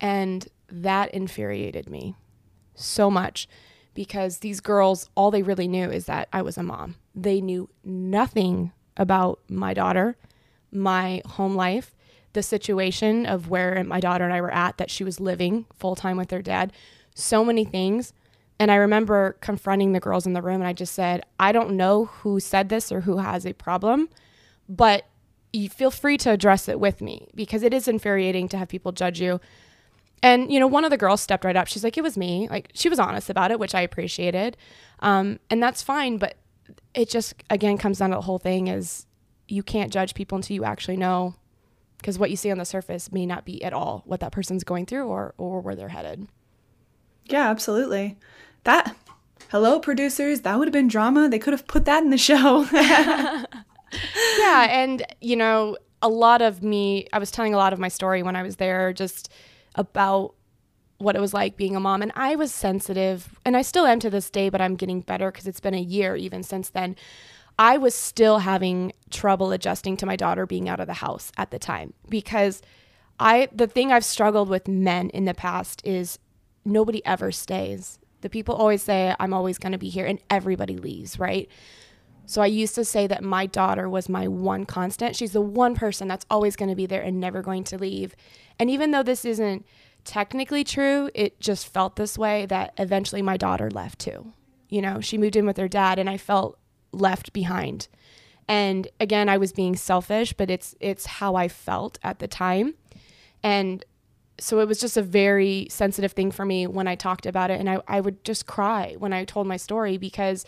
And that infuriated me so much because these girls, all they really knew is that I was a mom. They knew nothing about my daughter, my home life, the situation of where my daughter and I were at, that she was living full time with their dad so many things. And I remember confronting the girls in the room and I just said, I don't know who said this or who has a problem, but you feel free to address it with me because it is infuriating to have people judge you. And, you know, one of the girls stepped right up. She's like, it was me. Like, she was honest about it, which I appreciated. Um, and that's fine. But it just, again, comes down to the whole thing is you can't judge people until you actually know because what you see on the surface may not be at all what that person's going through or, or where they're headed. Yeah, absolutely. That hello producers, that would have been drama. They could have put that in the show. yeah, and you know, a lot of me, I was telling a lot of my story when I was there just about what it was like being a mom and I was sensitive and I still am to this day, but I'm getting better because it's been a year even since then. I was still having trouble adjusting to my daughter being out of the house at the time because I the thing I've struggled with men in the past is nobody ever stays. The people always say, I'm always going to be here, and everybody leaves, right? So I used to say that my daughter was my one constant. She's the one person that's always going to be there and never going to leave. And even though this isn't technically true, it just felt this way that eventually my daughter left too. You know, she moved in with her dad and I felt left behind. And again, I was being selfish, but it's it's how I felt at the time. And so it was just a very sensitive thing for me when I talked about it. And I, I would just cry when I told my story because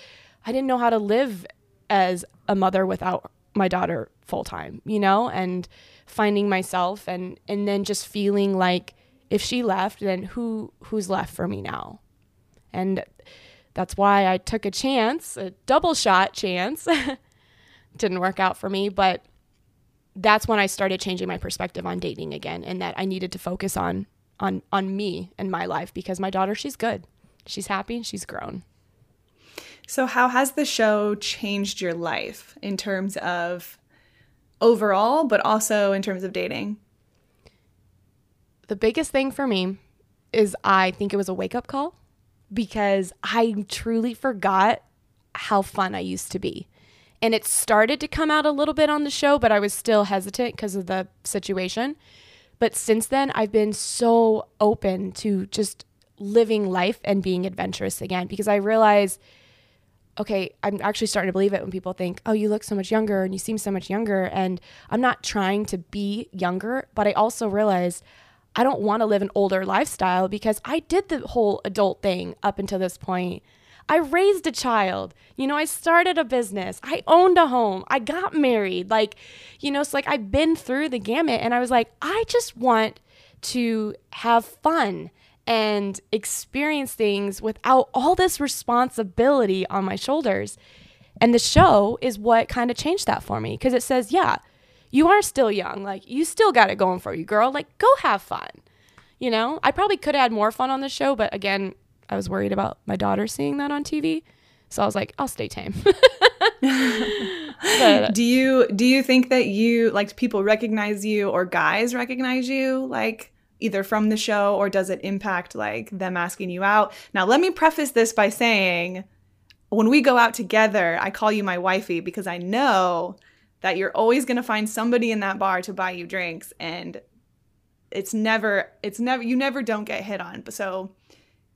I didn't know how to live as a mother without my daughter full time, you know, and finding myself and, and then just feeling like if she left, then who who's left for me now? And that's why I took a chance, a double shot chance. Didn't work out for me, but that's when I started changing my perspective on dating again and that I needed to focus on on on me and my life because my daughter she's good. She's happy, she's grown. So how has the show changed your life in terms of overall but also in terms of dating? The biggest thing for me is I think it was a wake-up call because I truly forgot how fun I used to be and it started to come out a little bit on the show, but I was still hesitant because of the situation. But since then, I've been so open to just living life and being adventurous again because I realize, okay, I'm actually starting to believe it when people think, oh, you look so much younger and you seem so much younger. And I'm not trying to be younger, but I also realize I don't want to live an older lifestyle because I did the whole adult thing up until this point. I raised a child. You know, I started a business. I owned a home. I got married. Like, you know, it's like I've been through the gamut and I was like, I just want to have fun and experience things without all this responsibility on my shoulders. And the show is what kind of changed that for me because it says, yeah, you are still young. Like, you still got it going for you, girl. Like, go have fun. You know, I probably could have had more fun on the show, but again, I was worried about my daughter seeing that on TV. So I was like, I'll stay tame. but, uh, do you do you think that you like people recognize you or guys recognize you like either from the show or does it impact like them asking you out? Now, let me preface this by saying when we go out together, I call you my wifey because I know that you're always going to find somebody in that bar to buy you drinks and it's never it's never you never don't get hit on. So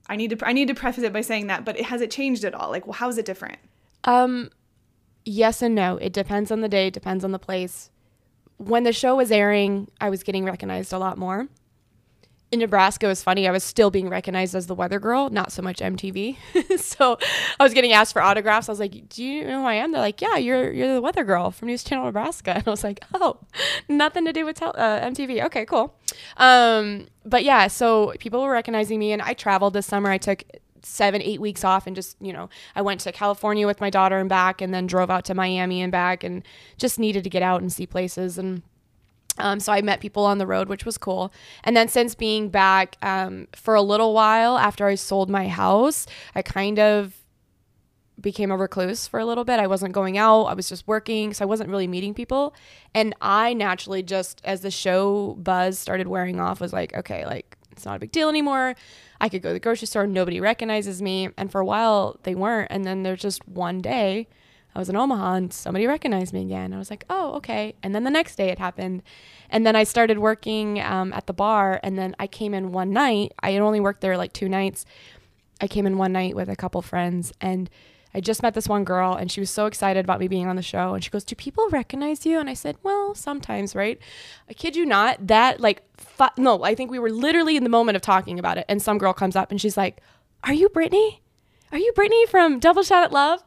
I need to I need to preface it by saying that, but it, has it changed at all? Like, well, how is it different? Um, yes and no. It depends on the day, depends on the place. When the show was airing, I was getting recognized a lot more. In Nebraska was funny. I was still being recognized as the weather girl, not so much MTV. so I was getting asked for autographs. I was like, "Do you know who I am?" They're like, "Yeah, you're you're the weather girl from News Channel Nebraska." And I was like, "Oh, nothing to do with tel- uh, MTV. Okay, cool." Um, but yeah, so people were recognizing me, and I traveled this summer. I took seven, eight weeks off and just, you know, I went to California with my daughter and back and then drove out to Miami and back and just needed to get out and see places. And um, so I met people on the road, which was cool. And then since being back um, for a little while after I sold my house, I kind of became a recluse for a little bit. I wasn't going out. I was just working, so I wasn't really meeting people. And I naturally just as the show buzz started wearing off was like, okay, like it's not a big deal anymore. I could go to the grocery store, nobody recognizes me. And for a while, they weren't. And then there's just one day, I was in Omaha and somebody recognized me again. I was like, oh, okay. And then the next day it happened. And then I started working um, at the bar. And then I came in one night. I had only worked there like two nights. I came in one night with a couple friends and I just met this one girl and she was so excited about me being on the show. And she goes, Do people recognize you? And I said, Well, sometimes, right? I kid you not, that like, fu- no, I think we were literally in the moment of talking about it. And some girl comes up and she's like, Are you Brittany? Are you Brittany from Double Shot at Love?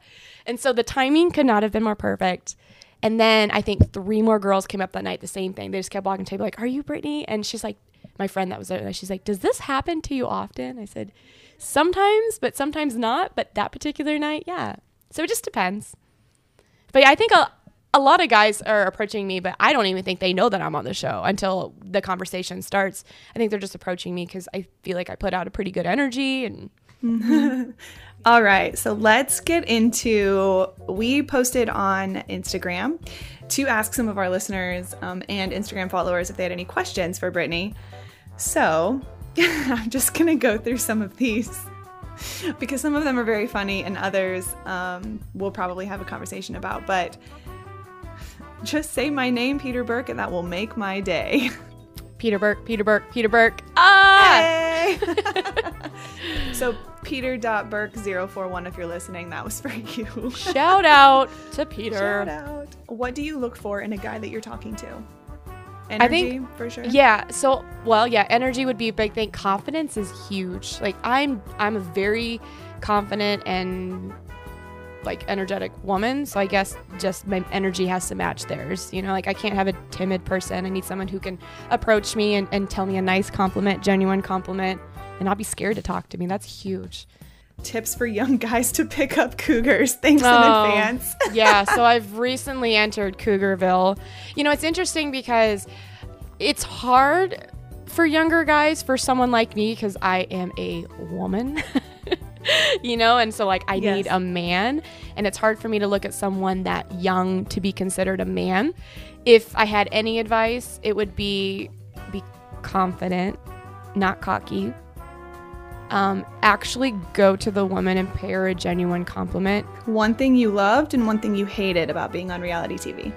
And so the timing could not have been more perfect. And then I think three more girls came up that night, the same thing. They just kept walking to me like, Are you Brittany? And she's like, My friend that was there, she's like, Does this happen to you often? I said, sometimes, but sometimes not. But that particular night, yeah. So it just depends. But yeah, I think a, a lot of guys are approaching me, but I don't even think they know that I'm on the show until the conversation starts. I think they're just approaching me because I feel like I put out a pretty good energy and. All right, so let's get into. We posted on Instagram to ask some of our listeners um, and Instagram followers if they had any questions for Brittany. So I'm just gonna go through some of these because some of them are very funny and others um, we'll probably have a conversation about. But just say my name, Peter Burke, and that will make my day. Peter Burke, Peter Burke, Peter Burke. Ah! Hey! so Peter.Burke041, if you're listening, that was for you. Shout out to Peter. Shout out. What do you look for in a guy that you're talking to? Energy, I think for sure. Yeah. So, well, yeah, energy would be a big thing. Confidence is huge. Like I'm, I'm a very confident and like energetic woman. So I guess just my energy has to match theirs. You know, like I can't have a timid person. I need someone who can approach me and, and tell me a nice compliment, genuine compliment, and not be scared to talk to me. That's huge. Tips for young guys to pick up cougars. Thanks Oh, in advance. yeah, so I've recently entered Cougarville. You know, it's interesting because it's hard for younger guys, for someone like me, because I am a woman. you know, and so like I Yes. need a man, and it's hard for me to look at someone that young to be considered a man. If I had any advice, it would be be confident, not cocky. Um, actually go to the woman and pay her a genuine compliment One thing you loved and one thing you hated about being on reality TV.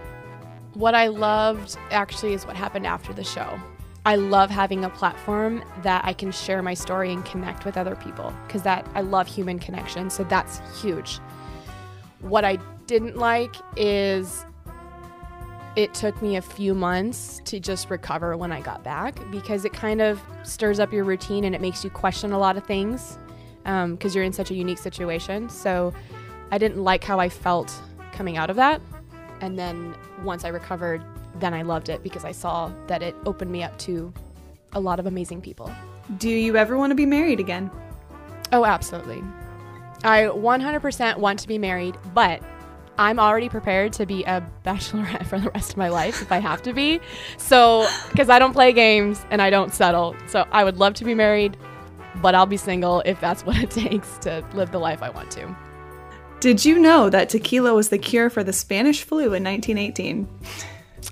what I loved actually is what happened after the show. I love having a platform that I can share my story and connect with other people because that I love human connection, so that's huge. What I didn't like is it took me a few months to just recover when I got back because it kind of stirs up your routine and it makes you question a lot of things um, because you're in such a unique situation. So I didn't like how I felt coming out of that. And then once I recovered, then I loved it because I saw that it opened me up to a lot of amazing people. Do you ever want to be married again? Oh, absolutely. I 100% want to be married, but I'm already prepared to be a bachelorette for the rest of my life if I have to be. So, because I don't play games and I don't settle. So, I would love to be married, but I'll be single if that's what it takes to live the life I want to. Did you know that tequila was the cure for the Spanish flu in 1918?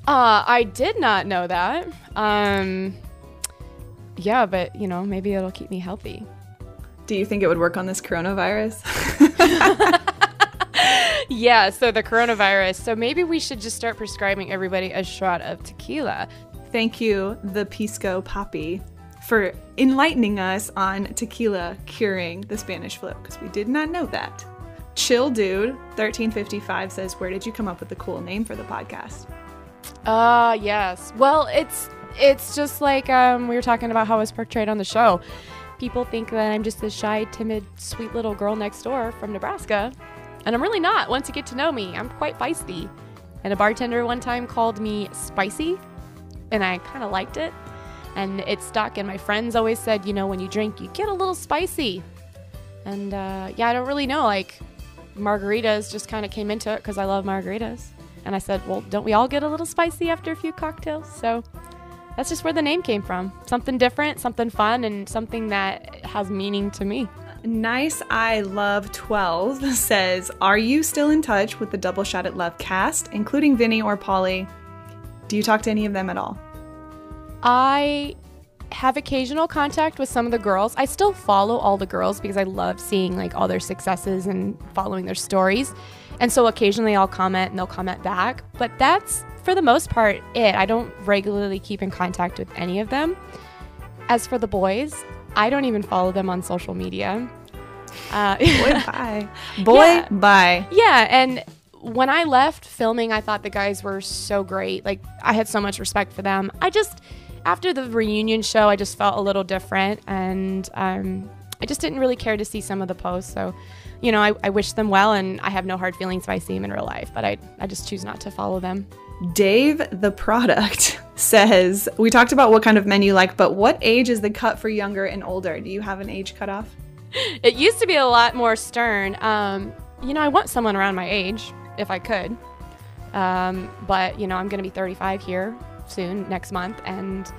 Uh, I did not know that. Um, yeah, but you know, maybe it'll keep me healthy. Do you think it would work on this coronavirus? Yeah, so the coronavirus. So maybe we should just start prescribing everybody a shot of tequila. Thank you, the Pisco Poppy, for enlightening us on tequila curing the Spanish flu, because we did not know that. Chill Dude 1355 says, Where did you come up with the cool name for the podcast? Uh, yes. Well, it's it's just like um, we were talking about how I was portrayed on the show. People think that I'm just this shy, timid, sweet little girl next door from Nebraska. And I'm really not. Once you get to know me, I'm quite feisty. And a bartender one time called me spicy, and I kind of liked it. And it stuck. And my friends always said, you know, when you drink, you get a little spicy. And uh, yeah, I don't really know. Like, margaritas just kind of came into it because I love margaritas. And I said, well, don't we all get a little spicy after a few cocktails? So that's just where the name came from. Something different, something fun, and something that has meaning to me. Nice I Love 12 says, Are you still in touch with the Double Shot at Love cast, including Vinny or Pauly? Do you talk to any of them at all? I have occasional contact with some of the girls. I still follow all the girls because I love seeing like all their successes and following their stories. And so occasionally I'll comment and they'll comment back, but that's for the most part it. I don't regularly keep in contact with any of them. As for the boys, I don't even follow them on social media. Uh, Boy, bye. Boy, Yeah. bye. Yeah, and when I left filming, I thought the guys were so great. Like I had so much respect for them. I just after the reunion show, I just felt a little different, and um, I just didn't really care to see some of the posts. So, you know, I, I wish them well, and I have no hard feelings if I see them in real life, but I I just choose not to follow them. Dave the product says, We talked about what kind of men you like, but what age is the cut for younger and older? Do you have an age cutoff? It used to be a lot more stern. Um, you know, I want someone around my age if I could. Um, but, you know, I'm going to be 35 here soon, next month. And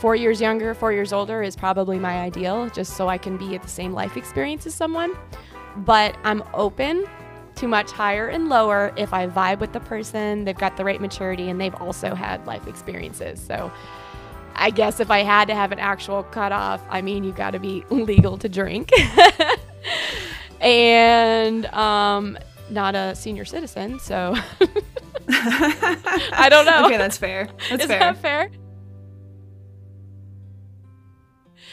four years younger, four years older is probably my ideal, just so I can be at the same life experience as someone. But I'm open to much higher and lower if I vibe with the person, they've got the right maturity, and they've also had life experiences. So, I guess if I had to have an actual cutoff, I mean, you got to be legal to drink and um, not a senior citizen. So I don't know. okay, that's fair. That's Is fair. that fair?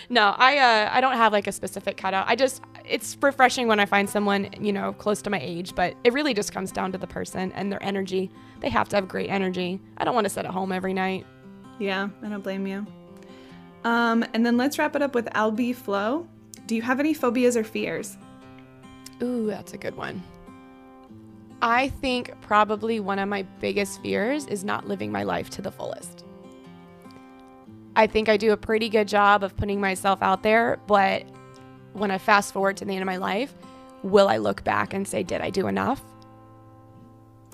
No, I uh, I don't have like a specific cutout. I just it's refreshing when I find someone you know close to my age, but it really just comes down to the person and their energy. They have to have great energy. I don't want to sit at home every night. Yeah, I don't blame you. Um, and then let's wrap it up with LB Flow. Do you have any phobias or fears? Ooh, that's a good one. I think probably one of my biggest fears is not living my life to the fullest. I think I do a pretty good job of putting myself out there, but when I fast forward to the end of my life, will I look back and say, did I do enough?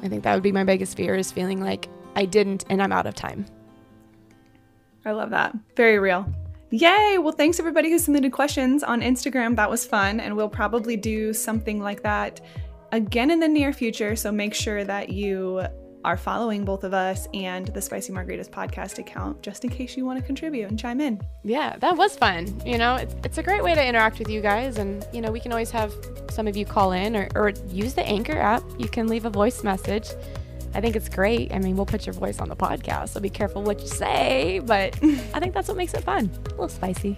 I think that would be my biggest fear is feeling like I didn't and I'm out of time. I love that. Very real. Yay! Well, thanks everybody who submitted questions on Instagram. That was fun, and we'll probably do something like that again in the near future. So make sure that you are following both of us and the Spicy Margaritas podcast account just in case you want to contribute and chime in. Yeah, that was fun. You know, it's, it's a great way to interact with you guys. And, you know, we can always have some of you call in or, or use the Anchor app. You can leave a voice message. I think it's great. I mean, we'll put your voice on the podcast, so be careful what you say, but I think that's what makes it fun. A little spicy.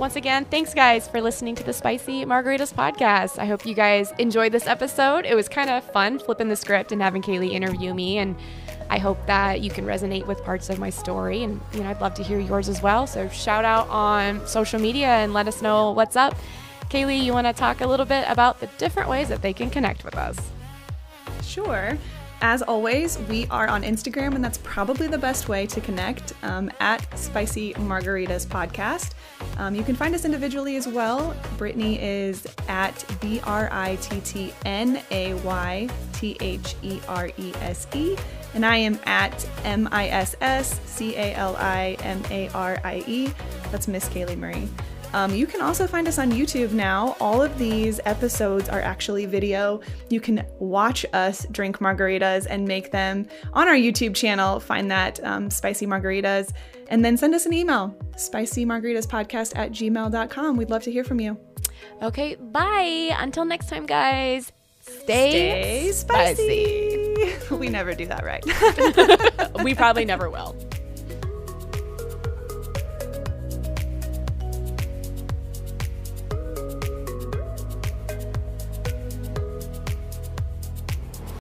Once again, thanks guys for listening to the Spicy Margaritas podcast. I hope you guys enjoyed this episode. It was kind of fun flipping the script and having Kaylee interview me and I hope that you can resonate with parts of my story and you know, I'd love to hear yours as well. So shout out on social media and let us know what's up. Kaylee, you want to talk a little bit about the different ways that they can connect with us? Sure. As always, we are on Instagram, and that's probably the best way to connect um, at Spicy Margaritas Podcast. Um, you can find us individually as well. Brittany is at B R I T T N A Y T H E R E S E, and I am at M I S S C A L I M A R I E. That's Miss Kaylee Murray. Um, you can also find us on YouTube now. All of these episodes are actually video. You can watch us drink margaritas and make them on our YouTube channel. Find that um, spicy margaritas and then send us an email spicymargaritaspodcast at gmail.com. We'd love to hear from you. Okay, bye. Until next time, guys. Stay, Stay spicy. we never do that right. we probably never will.